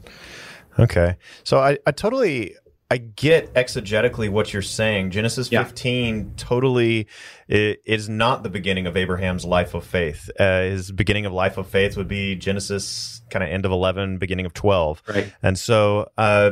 Speaker 2: Hmm. Okay. So I, I totally I get exegetically what you're saying. Genesis 15 yeah. totally is not the beginning of Abraham's life of faith. Uh, his beginning of life of faith would be Genesis kind of end of 11, beginning of 12.
Speaker 3: Right.
Speaker 2: And so, uh,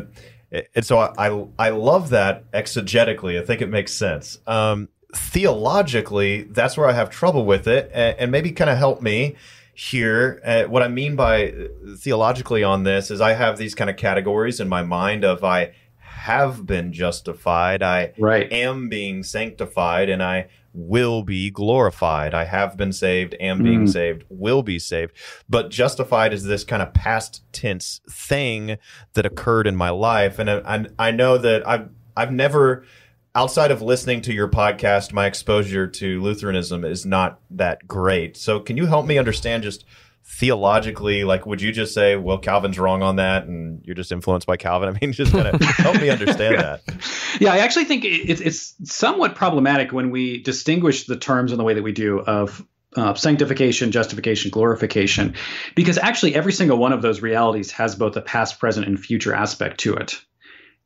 Speaker 2: and so I, I, I love that exegetically. I think it makes sense. Um, theologically, that's where I have trouble with it, and, and maybe kind of help me here. Uh, what I mean by theologically on this is I have these kind of categories in my mind of I have been justified. I
Speaker 3: right.
Speaker 2: am being sanctified and I will be glorified. I have been saved, am being mm. saved, will be saved. But justified is this kind of past tense thing that occurred in my life. And I, I know that I've, I've never outside of listening to your podcast, my exposure to Lutheranism is not that great. So, can you help me understand just theologically? Like, would you just say, "Well, Calvin's wrong on that," and you're just influenced by Calvin? I mean, just kind of help me understand that.
Speaker 3: Yeah, I actually think it's it's somewhat problematic when we distinguish the terms in the way that we do of uh, sanctification, justification, glorification, because actually every single one of those realities has both a past, present, and future aspect to it.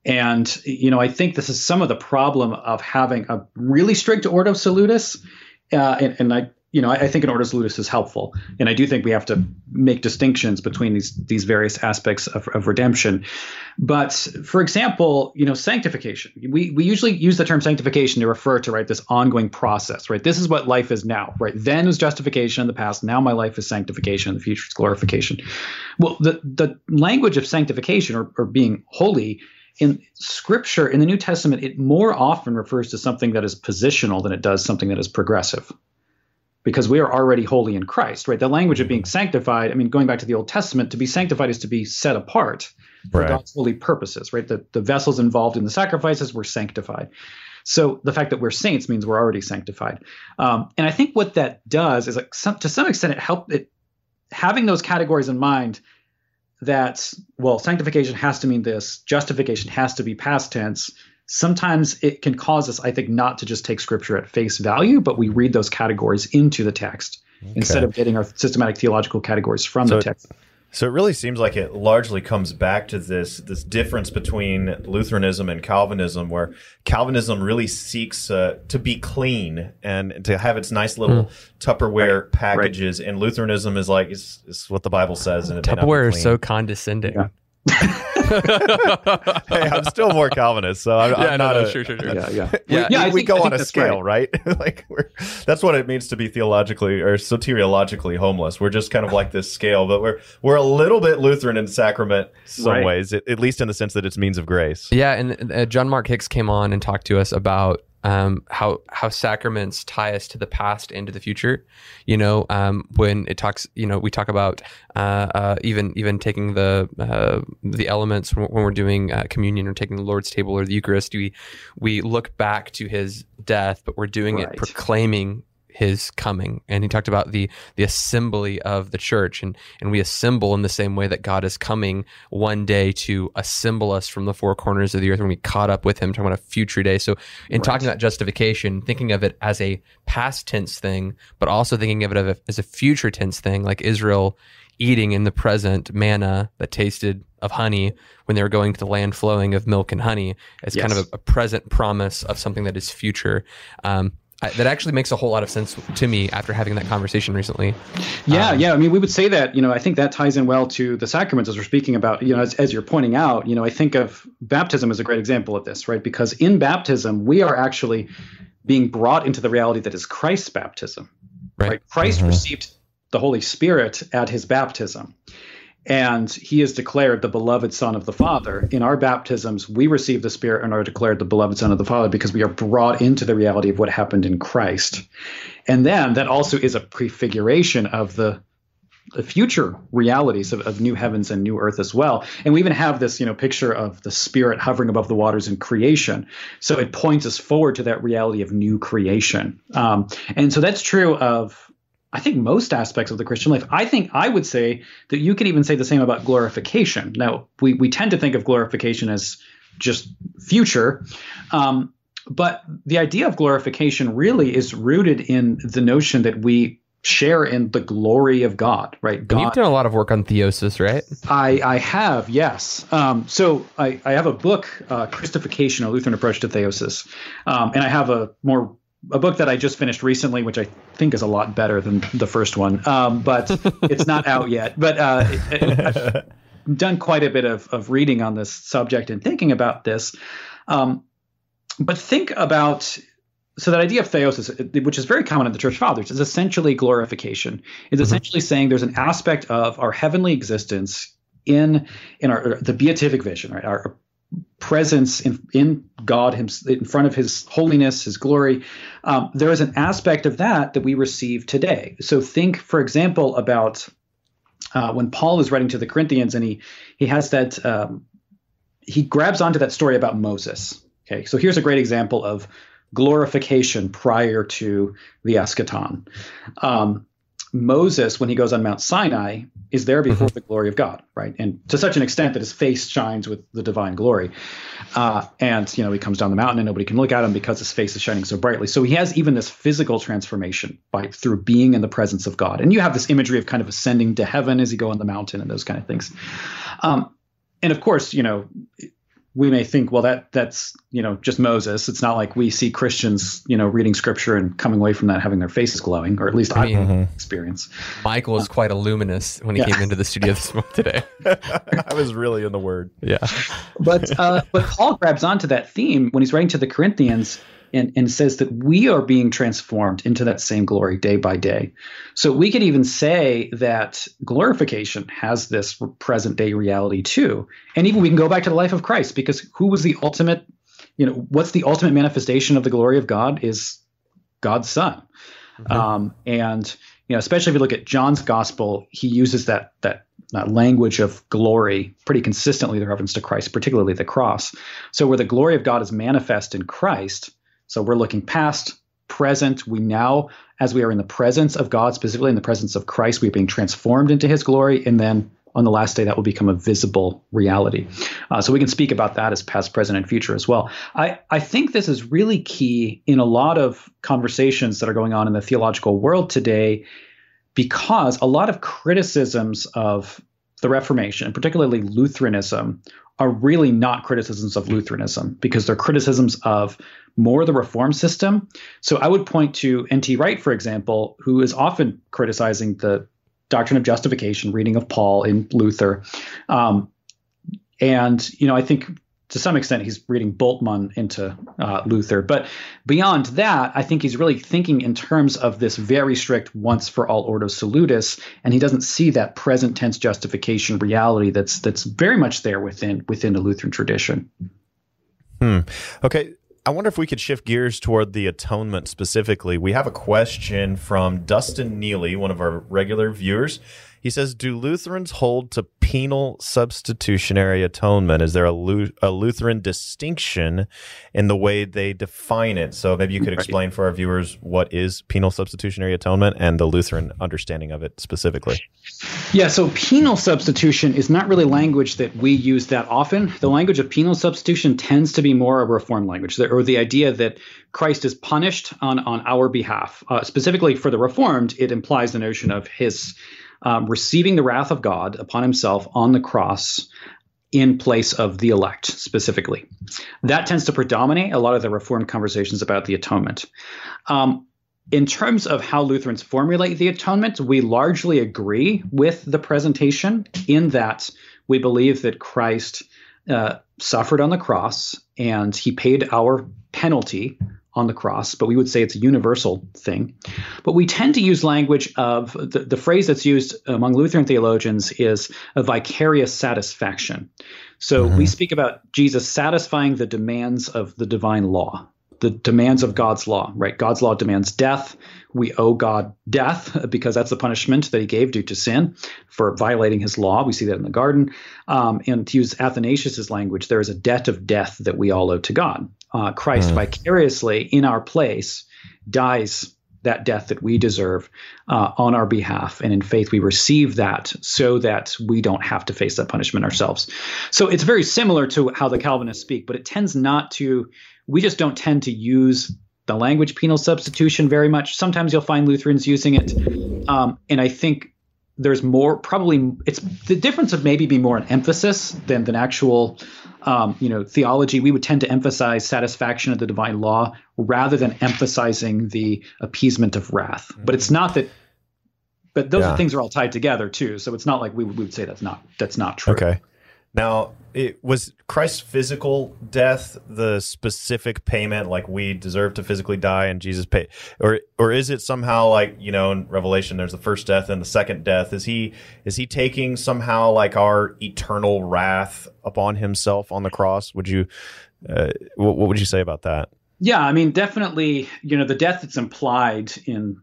Speaker 3: And you know, I think this is some of the problem of having a really strict Ordo Salutis, uh, and, and, I, you know, I, I, think an Ordo Salutis is helpful, and I do think we have to make distinctions between these these various aspects of, of redemption. But for example, you know, sanctification. We we usually use the term sanctification to refer to right this ongoing process, right? This is what life is now, right? Then was justification in the past. Now my life is sanctification. In the future is glorification. Well, the the language of sanctification or, or being holy in scripture in the new testament it more often refers to something that is positional than it does something that is progressive because we are already holy in christ right the language of being mm-hmm. sanctified i mean going back to the old testament to be sanctified is to be set apart for right. god's holy purposes right the, the vessels involved in the sacrifices were sanctified so the fact that we're saints means we're already sanctified um, and i think what that does is like some, to some extent it helped it having those categories in mind that well sanctification has to mean this justification has to be past tense sometimes it can cause us i think not to just take scripture at face value but we read those categories into the text okay. instead of getting our systematic theological categories from so the text
Speaker 2: so it really seems like it largely comes back to this this difference between Lutheranism and Calvinism, where Calvinism really seeks uh, to be clean and to have its nice little mm. Tupperware right. packages, right. and Lutheranism is like it's, it's, what the Bible says, and
Speaker 1: Tupperware is so condescending. Yeah.
Speaker 2: hey, I'm still more Calvinist, so I'm, yeah, I'm no, not. No, a, sure, sure, sure. Yeah, yeah, we, yeah. yeah we, we think, go on a scale, right? right? like that's what it means to be theologically or soteriologically homeless. We're just kind of like this scale, but we're we're a little bit Lutheran in sacrament some right. ways, at, at, least in the sense that it's means of grace.
Speaker 1: Yeah, and uh, John Mark Hicks came on and talked to us about um, how how sacraments tie us to the past and to the future. You know, um, when it talks, you know, we talk about uh, uh, even even taking the uh, the elements when we're doing uh, communion or taking the Lord's table or the Eucharist. We we look back to His death, but we're doing right. it proclaiming his coming. And he talked about the the assembly of the church. And and we assemble in the same way that God is coming one day to assemble us from the four corners of the earth. When we caught up with him talking about a future day. So in right. talking about justification thinking of it as a past tense thing but also thinking of it as a future tense thing like Israel eating in the present manna that tasted of honey when they were going to the land flowing of milk and honey as yes. kind of a, a, present promise of something that is future. Um, I, that actually makes a whole lot of sense to me after having that conversation recently.
Speaker 3: Yeah, um, yeah. I mean, we would say that. You know, I think that ties in well to the sacraments as we're speaking about. You know, as, as you're pointing out, you know, I think of baptism as a great example of this, right? Because in baptism, we are actually being brought into the reality that is Christ's baptism. Right. right? Christ mm-hmm. received the Holy Spirit at his baptism and he is declared the beloved son of the father. In our baptisms we receive the spirit and are declared the beloved son of the father because we are brought into the reality of what happened in christ. And then that also is a prefiguration of the the future realities of, of new heavens and new earth as well. And we even have this you know picture of the spirit hovering above the waters in creation. So it points us forward to that reality of new creation. Um, and so that's true of I think most aspects of the Christian life. I think I would say that you could even say the same about glorification. Now, we, we tend to think of glorification as just future. Um, but the idea of glorification really is rooted in the notion that we share in the glory of God, right? God,
Speaker 1: You've done a lot of work on theosis, right?
Speaker 3: I, I have, yes. Um, so I, I have a book, uh, Christification, a Lutheran approach to theosis. Um, and I have a more a book that I just finished recently, which I think is a lot better than the first one, um, but it's not out yet. But uh, it, it, I've done quite a bit of, of reading on this subject and thinking about this. Um, but think about so that idea of theosis, which is very common in the church fathers, is essentially glorification. It's mm-hmm. essentially saying there's an aspect of our heavenly existence in in our the beatific vision, right? Our presence in, in God in front of His holiness, His glory. Um, there is an aspect of that that we receive today. So think, for example, about uh, when Paul is writing to the Corinthians, and he he has that um, he grabs onto that story about Moses, Okay, so here's a great example of glorification prior to the eschaton. Um, Moses, when he goes on Mount Sinai, is there before mm-hmm. the glory of God, right? And to such an extent that his face shines with the divine glory. Uh, and, you know, he comes down the mountain and nobody can look at him because his face is shining so brightly. So he has even this physical transformation by through being in the presence of God. And you have this imagery of kind of ascending to heaven as you go on the mountain and those kind of things. Um, and of course, you know, we may think, well, that that's you know just Moses. It's not like we see Christians, you know, reading scripture and coming away from that having their faces glowing, or at least I, mean, mm-hmm. experience.
Speaker 1: Michael is quite a luminous when he yeah. came into the studio this morning today.
Speaker 2: I was really in the word.
Speaker 1: Yeah,
Speaker 3: but uh, but Paul grabs onto that theme when he's writing to the Corinthians and, and says that we are being transformed into that same glory day by day. So we could even say that glorification has this present day reality too. And even we can go back to the life of Christ because who was the ultimate, you know, what's the ultimate manifestation of the glory of God is God's Son. Mm-hmm. Um, and you know, especially if you look at John's gospel, he uses that that that language of glory pretty consistently with reference to Christ, particularly the cross. So where the glory of God is manifest in Christ, so we're looking past, present. We now, as we are in the presence of God, specifically in the presence of Christ, we're being transformed into his glory. And then on the last day, that will become a visible reality. Uh, so we can speak about that as past, present, and future as well. I, I think this is really key in a lot of conversations that are going on in the theological world today because a lot of criticisms of the Reformation, particularly Lutheranism, are really not criticisms of Lutheranism because they're criticisms of more the reform system. So I would point to N.T. Wright, for example, who is often criticizing the doctrine of justification, reading of Paul in Luther. Um, and, you know, I think to some extent he's reading Bultmann into uh, Luther. But beyond that, I think he's really thinking in terms of this very strict once for all ordo salutis, and he doesn't see that present tense justification reality that's that's very much there within within the Lutheran tradition.
Speaker 2: Hmm. Okay. I wonder if we could shift gears toward the atonement specifically. We have a question from Dustin Neely, one of our regular viewers. He says, "Do Lutherans hold to penal substitutionary atonement? Is there a, Lu- a Lutheran distinction in the way they define it?" So maybe you could explain for our viewers what is penal substitutionary atonement and the Lutheran understanding of it specifically.
Speaker 3: Yeah, so penal substitution is not really language that we use that often. The language of penal substitution tends to be more a reform language, or the idea that Christ is punished on on our behalf. Uh, specifically for the Reformed, it implies the notion of his um, receiving the wrath of God upon himself on the cross in place of the elect specifically. That tends to predominate a lot of the Reformed conversations about the atonement. Um, in terms of how Lutherans formulate the atonement, we largely agree with the presentation in that we believe that Christ uh, suffered on the cross and he paid our penalty on the cross, but we would say it's a universal thing. But we tend to use language of the, the phrase that's used among Lutheran theologians is a vicarious satisfaction. So mm-hmm. we speak about Jesus satisfying the demands of the divine law, the demands of God's law, right? God's law demands death. We owe God death because that's the punishment that he gave due to sin for violating his law. We see that in the garden. Um, and to use Athanasius's language, there is a debt of death that we all owe to God uh, Christ mm. vicariously in our place dies that death that we deserve uh, on our behalf. And in faith, we receive that so that we don't have to face that punishment ourselves. So it's very similar to how the Calvinists speak, but it tends not to, we just don't tend to use the language penal substitution very much. Sometimes you'll find Lutherans using it. Um, and I think there's more probably it's the difference of maybe be more an emphasis than than actual um, you know theology. We would tend to emphasize satisfaction of the divine law rather than emphasizing the appeasement of wrath. Mm-hmm. but it's not that but those yeah. things are all tied together too. So it's not like we, we would say that's not that's not true.
Speaker 2: Okay now, it was Christ's physical death the specific payment, like we deserve to physically die and Jesus paid, or or is it somehow like you know in Revelation there's the first death and the second death? Is he is he taking somehow like our eternal wrath upon himself on the cross? Would you, uh, what, what would you say about that?
Speaker 3: Yeah, I mean, definitely, you know, the death that's implied in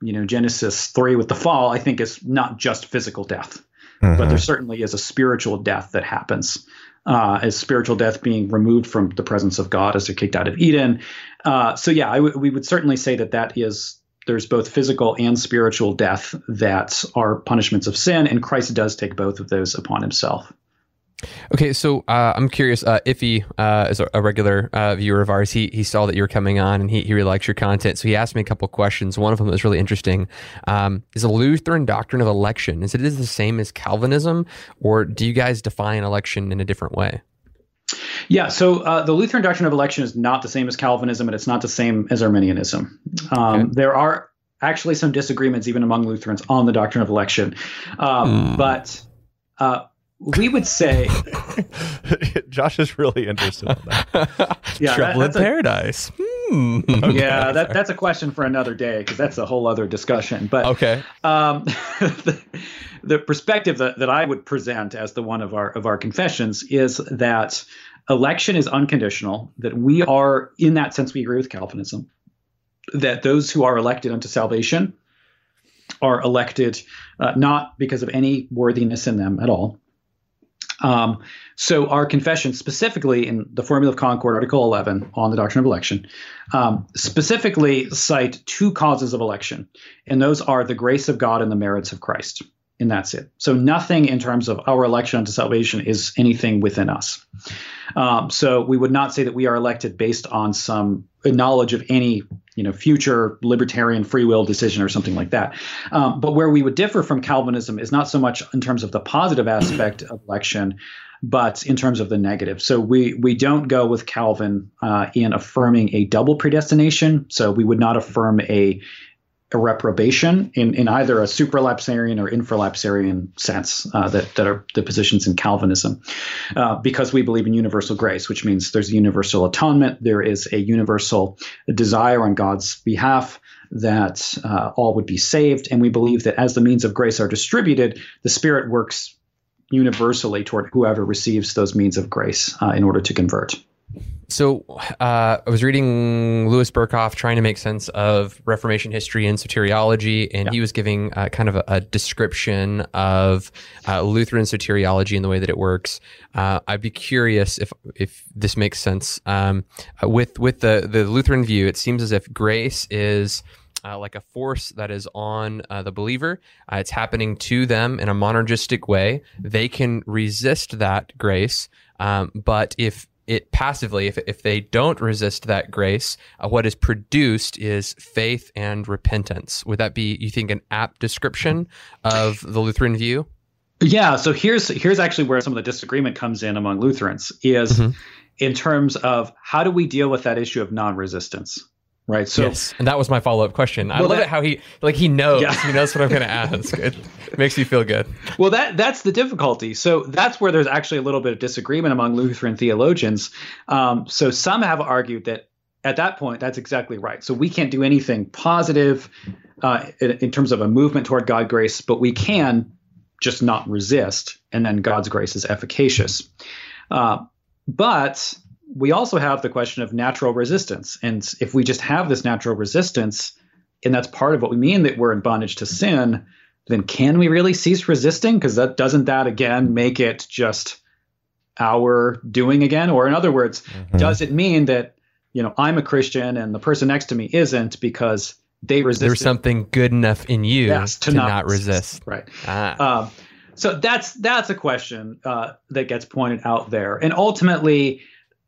Speaker 3: you know Genesis three with the fall, I think is not just physical death but there certainly is a spiritual death that happens. Uh, as spiritual death being removed from the presence of God as they're kicked out of Eden. Uh, so yeah, w- we would certainly say that that is there's both physical and spiritual death that are punishments of sin, and Christ does take both of those upon himself.
Speaker 1: Okay, so uh, I'm curious. Uh, Iffy uh, is a, a regular uh, viewer of ours. He he saw that you were coming on, and he, he really likes your content. So he asked me a couple questions. One of them was really interesting. Um, is a Lutheran doctrine of election is it is the same as Calvinism, or do you guys define election in a different way?
Speaker 3: Yeah, so uh, the Lutheran doctrine of election is not the same as Calvinism, and it's not the same as Arminianism. Um, okay. There are actually some disagreements even among Lutherans on the doctrine of election, um, mm. but uh, we would say
Speaker 2: Josh is really interested in that.
Speaker 1: yeah, Trouble that, in paradise.
Speaker 3: Hmm. Okay. Yeah, that, that's a question for another day because that's a whole other discussion. But
Speaker 1: okay,
Speaker 3: um, the, the, perspective that, that I would present as the one of our of our confessions is that election is unconditional. That we are, in that sense, we agree with Calvinism. That those who are elected unto salvation are elected uh, not because of any worthiness in them at all, um, so our confession, specifically in the Formula of Concord, Article 11 on the doctrine of election, um, specifically cite two causes of election, and those are the grace of God and the merits of Christ. And that's it. So nothing in terms of our election unto salvation is anything within us. Um, so we would not say that we are elected based on some knowledge of any you know future libertarian free will decision or something like that. Um, but where we would differ from Calvinism is not so much in terms of the positive aspect of election, but in terms of the negative. So we we don't go with Calvin uh, in affirming a double predestination. So we would not affirm a a reprobation in, in either a supralapsarian or infralapsarian sense uh, that, that are the positions in Calvinism, uh, because we believe in universal grace, which means there's a universal atonement, there is a universal desire on God's behalf that uh, all would be saved, and we believe that as the means of grace are distributed, the Spirit works universally toward whoever receives those means of grace uh, in order to convert.
Speaker 1: So uh, I was reading Louis Berkhof trying to make sense of Reformation history and soteriology, and yeah. he was giving uh, kind of a, a description of uh, Lutheran soteriology and the way that it works. Uh, I'd be curious if if this makes sense. Um, with with the the Lutheran view, it seems as if grace is uh, like a force that is on uh, the believer. Uh, it's happening to them in a monergistic way. They can resist that grace, um, but if it passively, if, if they don't resist that grace, uh, what is produced is faith and repentance. Would that be, you think, an apt description of the Lutheran view?
Speaker 3: Yeah. So here's here's actually where some of the disagreement comes in among Lutherans is mm-hmm. in terms of how do we deal with that issue of non-resistance right?
Speaker 1: So, yes. and that was my follow up question. Well, I love that, it how he like he knows yeah. he knows what I'm going to ask. Makes me feel good.
Speaker 3: Well, that that's the difficulty. So that's where there's actually a little bit of disagreement among Lutheran theologians. Um, so some have argued that at that point that's exactly right. So we can't do anything positive uh, in, in terms of a movement toward God grace, but we can just not resist, and then God's grace is efficacious. Uh, but we also have the question of natural resistance. And if we just have this natural resistance, and that's part of what we mean that we're in bondage to sin, then can we really cease resisting? Because that doesn't that again make it just our doing again? Or in other words, mm-hmm. does it mean that you know I'm a Christian and the person next to me isn't because they resist?
Speaker 1: There's something good enough in you yes, to, to, not, not resist.
Speaker 3: resist. Right. Ah. Um, so that's that's a question uh, that gets pointed out there, and ultimately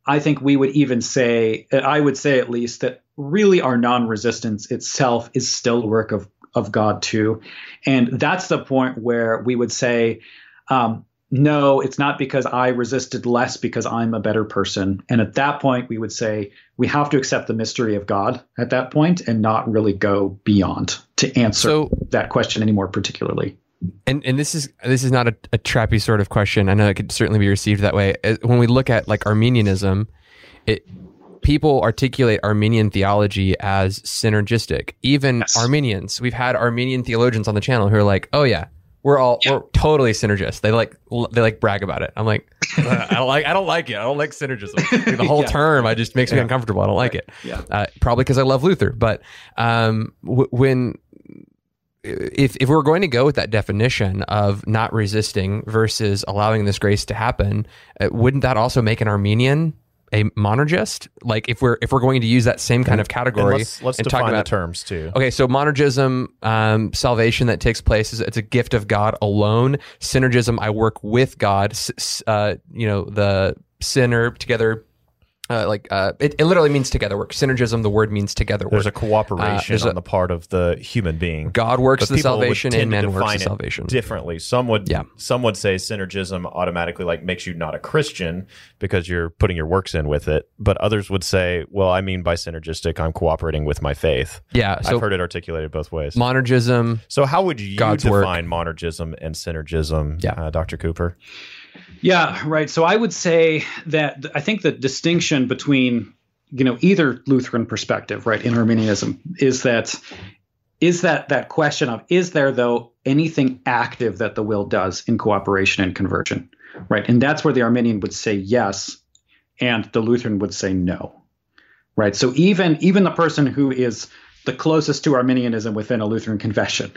Speaker 3: I think we would even say, I would say at least, that really our non resistance itself is still a work of, of God too. And that's the point where we would say, um, no, it's not because I resisted less because I'm a better person. And at that point, we would say we have to accept the mystery of God at that point and not really go beyond to answer so, that question anymore particularly
Speaker 1: and and this is this is not a, a trappy sort of question. I know it could certainly be received that way. Uh, when we look at like Arminianism, it people articulate Arminian theology as synergistic. Even yes. Arminians, we've had Arminian theologians on the channel who are like, "Oh yeah, we're all we're totally synergist." They like they like brag about it. I'm like, I don't like I don't like it. I don't like synergism. Like the whole yeah. term, I just makes me uncomfortable. I don't like it.
Speaker 3: Yeah, uh,
Speaker 1: probably because I love Luther. But um, w- when if if we're going to go with that definition of not resisting versus allowing this grace to happen, uh, wouldn't that also make an Arminian a monergist? Like if we're if we're going to use that same kind of
Speaker 2: And
Speaker 1: category
Speaker 2: let's let's
Speaker 1: and talk
Speaker 2: define
Speaker 1: about
Speaker 2: the terms too.
Speaker 1: Okay, so monergism, um, salvation that takes place is it's a gift of God alone. Synergism, I work with God. Uh, you know, the sinner together. Uh, like uh, it, it literally means together work. Synergism, the word means together work.
Speaker 2: There's a cooperation
Speaker 1: there's a-
Speaker 2: on the part of the human being.
Speaker 1: God works
Speaker 2: But
Speaker 1: the
Speaker 2: people would
Speaker 1: salvation,
Speaker 2: tend
Speaker 1: and
Speaker 2: to
Speaker 1: man works
Speaker 2: define
Speaker 1: the
Speaker 2: it
Speaker 1: salvation.
Speaker 2: differently. Some would,
Speaker 1: Yeah.
Speaker 2: some would say synergism automatically like makes you not a Christian because you're putting your works in with it. But others would say, well, I mean by synergistic, I'm cooperating with my faith.
Speaker 1: yeah, so
Speaker 2: I've heard it articulated both ways.
Speaker 1: monergism.
Speaker 2: so how would you
Speaker 1: God's work.
Speaker 2: define monergism and synergism,
Speaker 1: Yeah.
Speaker 2: uh, Dr. Cooper?
Speaker 3: Yeah, right. So I would say that I think the distinction between you know either Lutheran perspective, right, in Arminianism, is that is that that question of is there though anything active that the will does in cooperation and conversion, right? And that's where the Arminian would say yes, and the Lutheran would say no, right? So even even the person who is the closest to Arminianism within a Lutheran confession,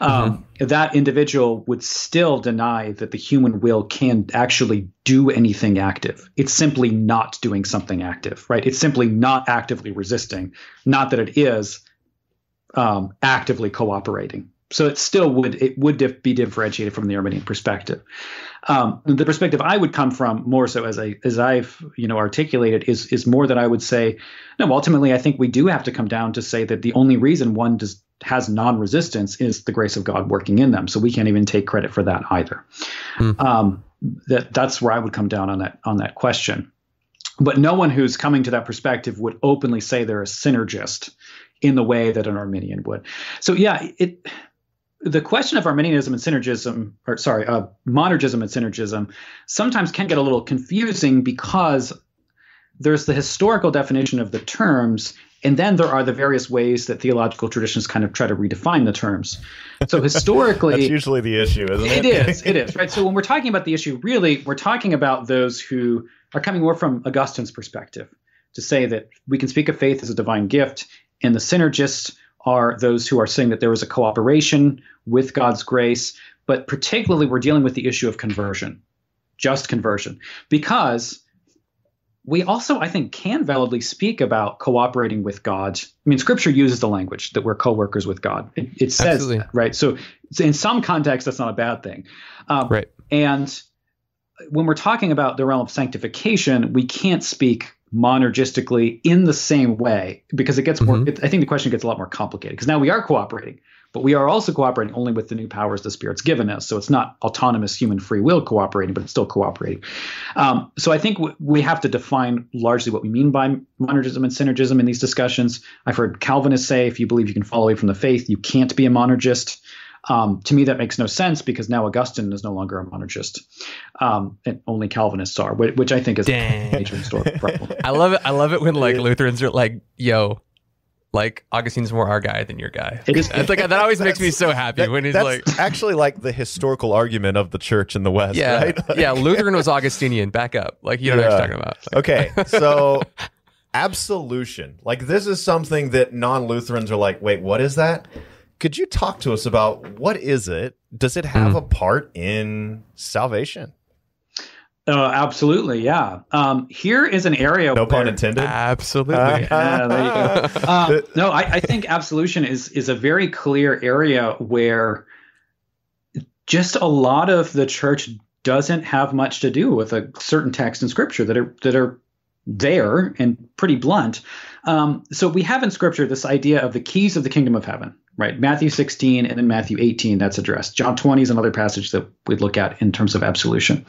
Speaker 3: um, that individual would still deny that the human will can actually do anything active. It's simply not doing something active, right? It's simply not actively resisting, not that it is um, actively cooperating. So it still would it would dif- be differentiated from the Arminian perspective. Um, the perspective I would come from more so as I as I've you know articulated is is more that I would say no. Ultimately, I think we do have to come down to say that the only reason one does has non-resistance is the grace of God working in them. So we can't even take credit for that either.
Speaker 1: Hmm.
Speaker 3: Um, that that's where I would come down on that on that question. But no one who's coming to that perspective would openly say they're a synergist in the way that an Arminian would. So yeah, it the question of Arminianism and synergism, or sorry, uh, monergism and synergism, sometimes can get a little confusing because there's the historical definition of the terms, and then there are the various ways that theological traditions kind of try to redefine the terms. So historically,
Speaker 2: That's usually the issue, isn't it?
Speaker 3: it is. It is. Right. So when we're talking about the issue, really, we're talking about those who are coming more from Augustine's perspective to say that we can speak of faith as a divine gift, and the synergists are those who are saying that there is a cooperation with God's grace, but particularly we're dealing with the issue of conversion, just conversion, because we also, I think, can validly speak about cooperating with God. I mean, Scripture uses the language that we're co-workers with God. It, it says
Speaker 1: Absolutely.
Speaker 3: that, right? So, in some contexts, that's not a bad thing. Um,
Speaker 1: Right.
Speaker 3: And when we're talking about the realm of sanctification, we can't speak monergistically in the same way because it gets more.
Speaker 1: Mhm.
Speaker 3: It, I think the question gets a lot more complicated because now we are cooperating, but we are also cooperating only with the new powers the Spirit's given us. So it's not autonomous human free will cooperating, but it's still cooperating. Um, so I think w- we have to define largely what we mean by monergism and synergism in these discussions. I've heard Calvinists say if you believe you can fall away from the faith, you can't be a monergist. Um, to me, that makes no sense because now Augustine is no longer a monergist, um, and only Calvinists are, which, which I think is a
Speaker 1: Dang.
Speaker 3: major historical problem.
Speaker 1: I love it. I love it when like Lutherans are like, "Yo, like Augustine's more our guy than your guy."
Speaker 3: It is-
Speaker 1: It's like that always makes me so happy
Speaker 2: That-
Speaker 1: when he's
Speaker 2: that's
Speaker 1: like,
Speaker 2: actually like the historical argument of the church in the West,
Speaker 1: "Yeah,
Speaker 2: right?
Speaker 1: yeah." Lutheran was Augustinian. Back up. Like you don't know what
Speaker 2: Yeah.
Speaker 1: you're talking about.
Speaker 2: Okay, so absolution. Like this is something that non-Lutherans are like, wait, what is that? Could you talk to us about what is it? Does it have
Speaker 1: Hmm.
Speaker 2: a part in salvation?
Speaker 3: Uh, absolutely, yeah. Um, here is an area.
Speaker 2: No pun intended.
Speaker 1: Absolutely.
Speaker 3: Yeah, there you go. Uh, no, I, I think absolution is is a very clear area where just a lot of the church doesn't have much to do with a certain text in scripture that are that are there and pretty blunt. Um, so we have in scripture this idea of the keys of the kingdom of heaven, right? Matthew 16 and then Matthew 18, that's addressed. John 20 is another passage that we'd look at in terms of absolution.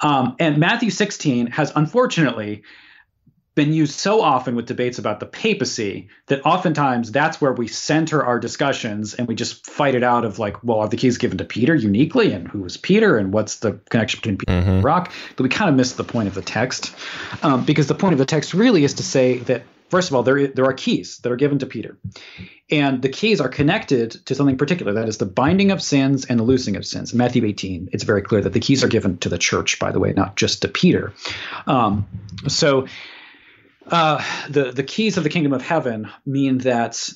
Speaker 3: Um, and Matthew 16 has unfortunately been used so often with debates about the papacy that oftentimes that's where we center our discussions and we just fight it out of like, well, are the keys given to Peter uniquely? And who was Peter? And what's the connection between Peter and rock? But we kind of miss the point of the text um, because the point of the text really is to say that, first of all, there, there are keys that are given to Peter. And the keys are connected to something particular. That is the binding of sins and the loosing of sins. In Matthew 18, it's very clear that the keys are given to the church, by the way, not just to Peter. Um, so uh, the the keys of the kingdom of heaven mean that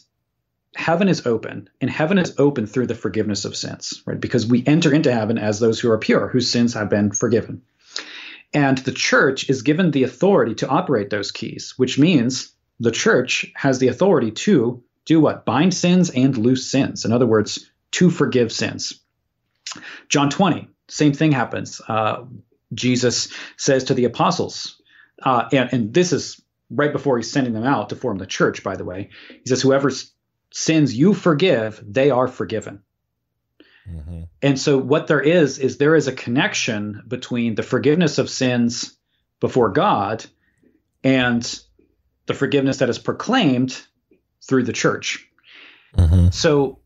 Speaker 3: heaven is open, and heaven is open through the forgiveness of sins, right? Because we enter into heaven as those who are pure, whose sins have been forgiven. And the church is given the authority to operate those keys, which means the church has the authority to do what? Bind sins and loose sins. In other words, to forgive sins. John 20, same thing happens. Uh, Jesus says to the apostles, uh, and, and this is right before he's sending them out to form the church, by the way. He says, Whoever sins you forgive, they are forgiven. Mm-hmm. And so, what there is, is there is a connection between the forgiveness of sins before God and the forgiveness that is proclaimed through the church. Mm-hmm. So,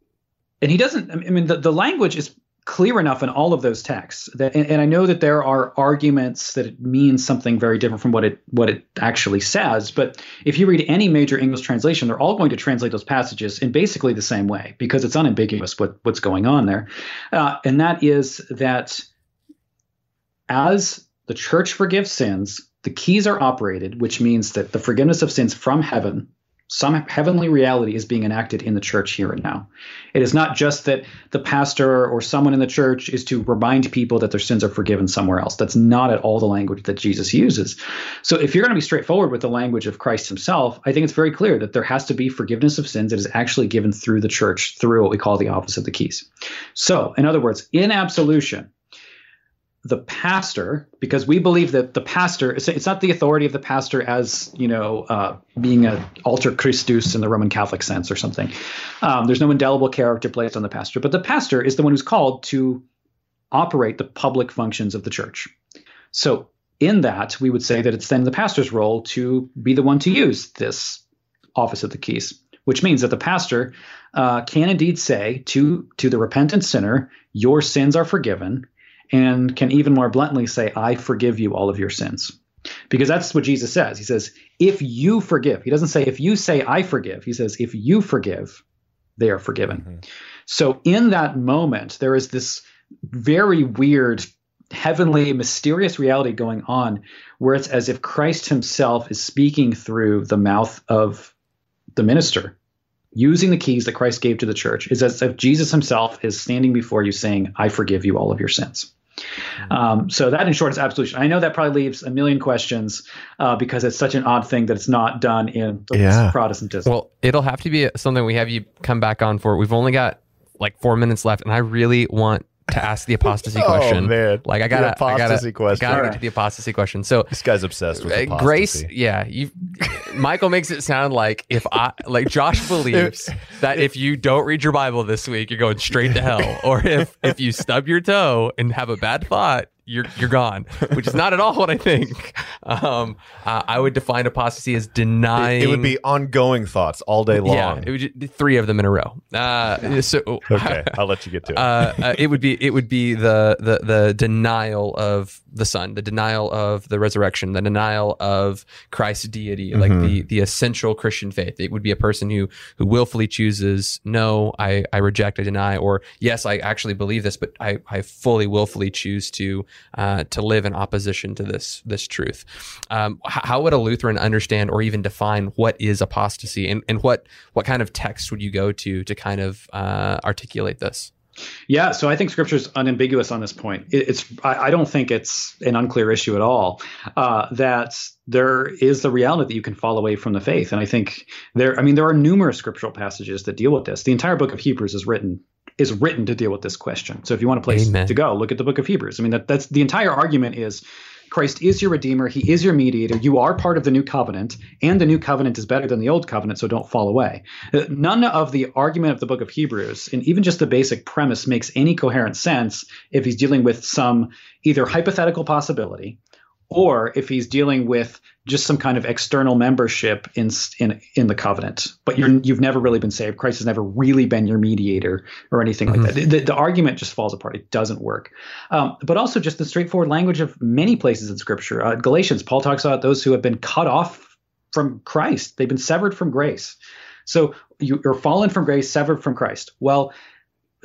Speaker 3: and he doesn't, I mean, the, the language is clear enough in all of those texts that and, and, I know that there are arguments that it means something very different from what it what it actually says but if you read any major English translation they're all going to translate those passages in basically the same way because it's unambiguous what what's going on there uh, and that is that as the church forgives sins the keys are operated which means that the forgiveness of sins from heaven some heavenly reality is being enacted in the church here and now. It is not just that the pastor or someone in the church is to remind people that their sins are forgiven somewhere else. That's not at all the language that Jesus uses. So, if you're going to be straightforward with the language of Christ himself, I think it's very clear that there has to be forgiveness of sins that is actually given through the church, through what we call the office of the keys. So, in other words, in absolution, the pastor because we believe that the pastor it's not the authority of the pastor as you know uh, being an alter christus in the roman catholic sense or something. Um, there's no indelible character placed on the pastor but the pastor is the one who's called to operate the public functions of the church. So in that we would say that it's then the pastor's role to be the one to use this office of the keys which means that the pastor uh, can indeed say to to the repentant sinner your sins are forgiven and can even more bluntly say, I forgive you all of your sins. Because that's what Jesus says. He says, if you forgive, he doesn't say, if you say, I forgive. He says, if you forgive, they are forgiven. Mm-hmm. So in that moment, there is this very weird, heavenly, mysterious reality going on where it's as if Christ himself is speaking through the mouth of the minister using the keys that Christ gave to the church is as if Jesus himself is standing before you saying, I forgive you all of your sins. Um, so that, in short, is absolution. I know that probably leaves a million questions uh, because it's such an odd thing that it's not done in yeah. Protestantism.
Speaker 1: Well, it'll have to be something we have you come back on for. We've only got like four minutes left, and I really want to ask the apostasy oh, question.
Speaker 2: Man.
Speaker 1: Like I gotta,
Speaker 2: apostasy
Speaker 1: I gotta,
Speaker 2: question.
Speaker 1: Gotta get to the apostasy question. So
Speaker 2: this guy's obsessed with uh, apostasy.
Speaker 1: Grace. Yeah, you. Michael makes it sound like if I, like Josh believes that if you don't read your Bible this week, you're going straight to hell, or if if you stub your toe and have a bad thought, you're you're gone, which is not at all what I think. Um, uh, I would define apostasy as denying.
Speaker 2: It, it, would be ongoing thoughts all day long.
Speaker 1: Yeah, it would just, three of them in a row. Uh, so
Speaker 2: okay, I'll let you get to it.
Speaker 1: Uh, uh, it would be it would be the the the denial of the Son, the denial of the resurrection, the denial of Christ's deity, mm-hmm. like the the essential Christian faith. It would be a person who who willfully chooses, no, I I reject, I deny, or yes, I actually believe this, but I I fully willfully choose to uh, to live in opposition to this this truth. Um, how would a Lutheran understand or even define what is apostasy, and, and what what kind of text would you go to to kind of uh, articulate this?
Speaker 3: Yeah, so I think Scripture is unambiguous on this point. It, it's I, I, don't think it's an unclear issue at all uh, that there is the reality that you can fall away from the faith, and I think there. I mean, there are numerous scriptural passages that deal with this. The entire book of Hebrews is written is written to deal with this question. So if you want a place Amen. to go, look at the book of Hebrews. I mean, that, that's the entire argument is Christ is your redeemer, he is your mediator, you are part of the new covenant, and the new covenant is better than the old covenant, so don't fall away. Uh, none of the argument of the book of Hebrews, and even just the basic premise, makes any coherent sense if he's dealing with some either hypothetical possibility or if he's dealing with just some kind of external membership in in in the covenant, but you're you've never really been saved. Christ has never really been your mediator or anything mm-hmm. like that. The, the, argument just falls apart. It doesn't work. Um, but also just the straightforward language of many places in Scripture. Uh, Galatians, Paul talks about those who have been cut off from Christ. They've been severed from grace. So you, you're fallen from grace, severed from Christ. Well,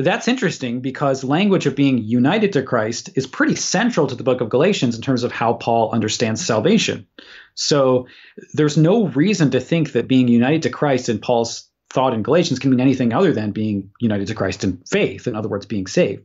Speaker 3: that's interesting because language of being united to Christ is pretty central to the book of Galatians in terms of how Paul understands salvation. So there's no reason to think that being united to Christ in Paul's thought in Galatians can mean anything other than being united to Christ in faith. In other words, being saved.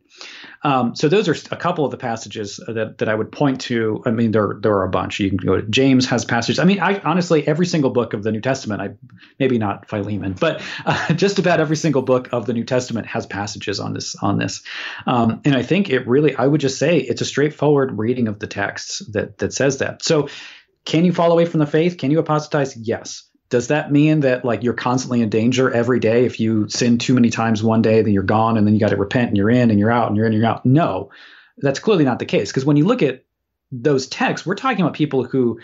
Speaker 3: Um, so those are a couple of the passages that, that I would point to. I mean, there there are a bunch. You can go to James has passages. I mean, I honestly every single book of the New Testament. I maybe not Philemon, but uh, just about every single book of the New Testament has passages on this on this. Um, and I think it really. I would just say it's a straightforward reading of the texts that that says that. So, can you fall away from the faith? Can you apostatize? Yes does that mean that like you're constantly in danger every day? If you sin too many times one day then you're gone and then you got to repent and you're in and you're out and you're in and you're out. No that's clearly not the case because when you look at those texts we're talking about people who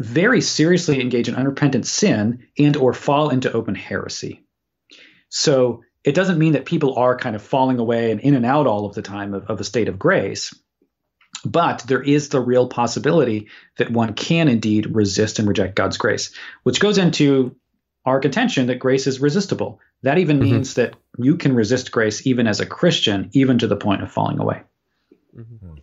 Speaker 3: very seriously engage in unrepentant sin and or fall into open heresy. So it doesn't mean that people are kind of falling away and in and out all of the time of, of a state of grace but there is the real possibility that one can indeed resist and reject God's grace, which goes into our contention that grace is resistible. That even mm-hmm. means that you can resist grace even as a Christian, even to the point of falling away.
Speaker 2: Mm-hmm.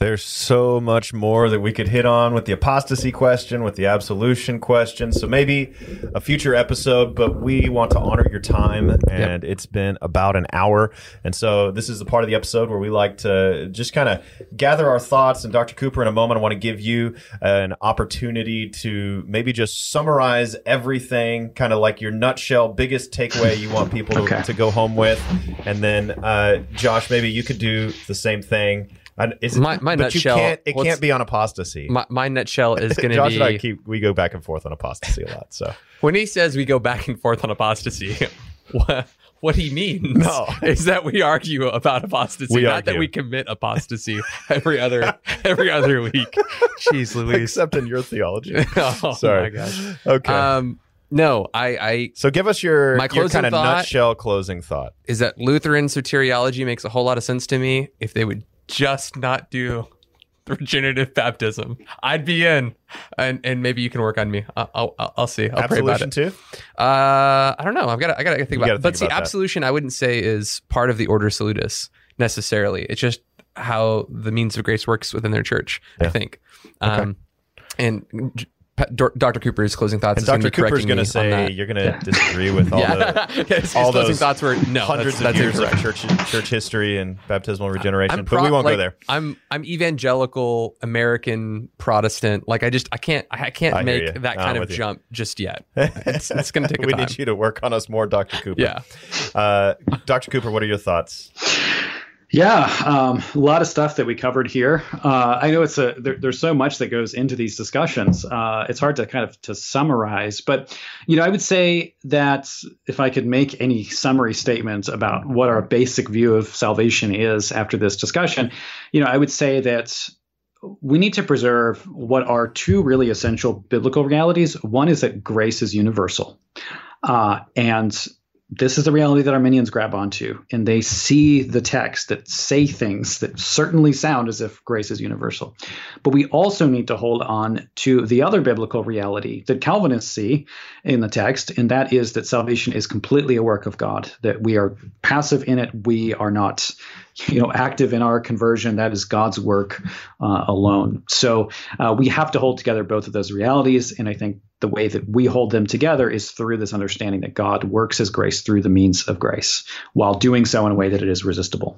Speaker 2: There's so much more that we could hit on with the apostasy question, with the absolution question. So maybe a future episode, but we want to honor your time and yep. it's been about an hour. And so this is the part of the episode where we like to just kind of gather our thoughts. And Dr. Cooper, in a moment, I want to give you an opportunity to maybe just summarize everything, kind of like your nutshell, biggest takeaway you want people okay. to, to, go home with. And then, uh, Josh, maybe you could do the same thing is
Speaker 1: my, my nutshell.
Speaker 2: Can't, it can't be on apostasy.
Speaker 1: My, my nutshell is going to be.
Speaker 2: Josh and I keep we go back and forth on apostasy a lot. So
Speaker 1: when he says we go back and forth on apostasy, what what he means
Speaker 2: no.
Speaker 1: is that we argue about apostasy, we not argue. that we commit apostasy every other every other week. Jeez, Louise.
Speaker 2: Except in your theology.
Speaker 1: oh
Speaker 2: Sorry.
Speaker 1: my gosh.
Speaker 2: Okay.
Speaker 1: Um, no, I, I.
Speaker 2: So give us your,
Speaker 1: my
Speaker 2: your kind of nutshell closing thought.
Speaker 1: Is that Lutheran soteriology makes a whole lot of sense to me if they would just not do regenerative baptism, I'd be in, and and maybe you can work on me. I'll I'll, I'll see. I'll
Speaker 2: absolution
Speaker 1: pray
Speaker 2: about it.
Speaker 1: too. Uh, I don't know. I've got I got to think about. it. But see, absolution, that. I wouldn't say is part of the ordo salutis necessarily. It's just how the means of grace works within their church. Yeah. I think. Um, okay. and Dr. Cooper's closing thoughts.
Speaker 2: And
Speaker 1: Dr.
Speaker 2: Cooper's
Speaker 1: going
Speaker 2: to say you're going to yeah. disagree with all
Speaker 1: yeah.
Speaker 2: the
Speaker 1: his,
Speaker 2: all
Speaker 1: his
Speaker 2: those
Speaker 1: thoughts were no
Speaker 2: hundreds
Speaker 1: that's,
Speaker 2: of
Speaker 1: that's
Speaker 2: years of church church history and baptismal regeneration. Pro, but we won't
Speaker 1: like,
Speaker 2: go there.
Speaker 1: I'm I'm evangelical American Protestant. Like I just I can't I can't
Speaker 2: I
Speaker 1: make that kind of jump just yet. It's, it's going to take.
Speaker 2: we
Speaker 1: time.
Speaker 2: need you to work on us more, Dr. Cooper.
Speaker 1: Yeah,
Speaker 2: uh, Dr. Cooper, what are your thoughts?
Speaker 3: Yeah, um, a lot of stuff that we covered here. Uh, I know it's a there, there's so much that goes into these discussions. Uh, it's hard to kind of to summarize, but you know, I would say that if I could make any summary statement about what our basic view of salvation is after this discussion, you know, I would say that we need to preserve what are two really essential biblical realities. One is that grace is universal, uh, and this is the reality that Arminians grab onto, and they see the text that say things that certainly sound as if grace is universal. But we also need to hold on to the other biblical reality that Calvinists see in the text, and that is that salvation is completely a work of God, that we are passive in it, we are not you know active in our conversion that is god's work uh, alone. So uh, we have to hold together both of those realities and i think the way that we hold them together is through this understanding that god works his grace through the means of grace while doing so in a way that it is resistible.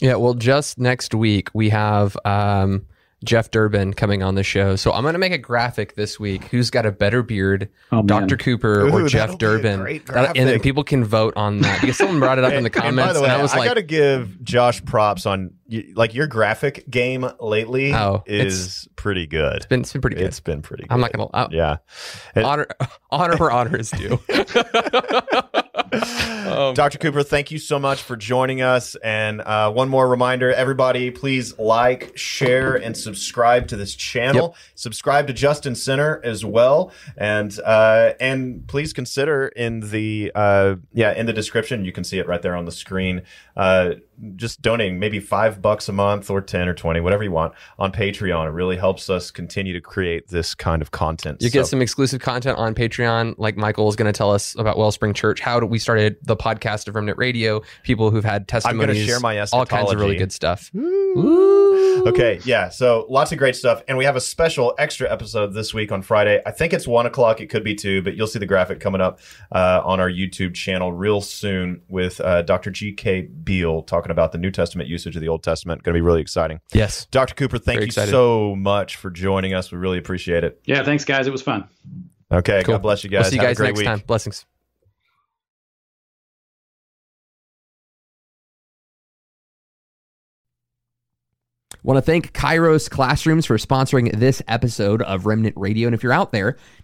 Speaker 1: Yeah well just next week we have um, Jeff Durbin coming on the show. So I'm going to make a graphic this week. Who's got a better beard,
Speaker 3: oh,
Speaker 1: Dr. Cooper
Speaker 2: Ooh,
Speaker 1: or Jeff Durbin? That, and then people can vote on that because someone brought it up in the comments.
Speaker 2: and by the way,
Speaker 1: I was
Speaker 2: I
Speaker 1: like,
Speaker 2: got to give Josh props on like your graphic game lately
Speaker 1: oh,
Speaker 2: is pretty good.
Speaker 1: It's been, it's been pretty good.
Speaker 2: It's been pretty good.
Speaker 1: I'm not going to.
Speaker 2: Yeah.
Speaker 1: honor, honor where honor is due.
Speaker 2: um, Dr. Cooper, thank you so much for joining us. And uh, one more reminder everybody, please like, share, and subscribe to this channel. Yep. Subscribe to Just and Sinner as well. And uh, and please consider in the uh, yeah in the description, you can see it right there on the screen. Uh, just donating maybe five bucks a month or 10 or 20, whatever you want on Patreon. It really helps us continue to create this kind of content.
Speaker 1: You so. get some exclusive content on Patreon. Like Michael is going to tell us about Wellspring Church, how we started the podcast podcast of Remnant Radio, people who've had
Speaker 2: I'm
Speaker 1: testimonies,
Speaker 2: going to share my
Speaker 1: all kinds of really good stuff.
Speaker 2: Okay, yeah. So lots of great stuff, and we have a special extra episode this week on Friday. I think it's one o'clock. It could be two, but you'll see the graphic coming up uh, on our YouTube channel real soon with uh, Dr. G. K. Beale talking about the New Testament usage of the Old Testament. Going to be really exciting.
Speaker 1: Yes.
Speaker 2: Dr. Cooper, thank
Speaker 1: Very
Speaker 2: you
Speaker 1: excited.
Speaker 2: so much for joining us. We really appreciate it.
Speaker 3: Yeah, thanks, guys. It was fun.
Speaker 2: Okay,
Speaker 1: Cool.
Speaker 2: God bless you guys.
Speaker 1: We'll see you
Speaker 2: Have a
Speaker 1: guys
Speaker 2: great
Speaker 1: next
Speaker 2: week.
Speaker 1: time. Blessings. Want to thank Kairos Classrooms for sponsoring this episode of Remnant Radio. And if you're out there,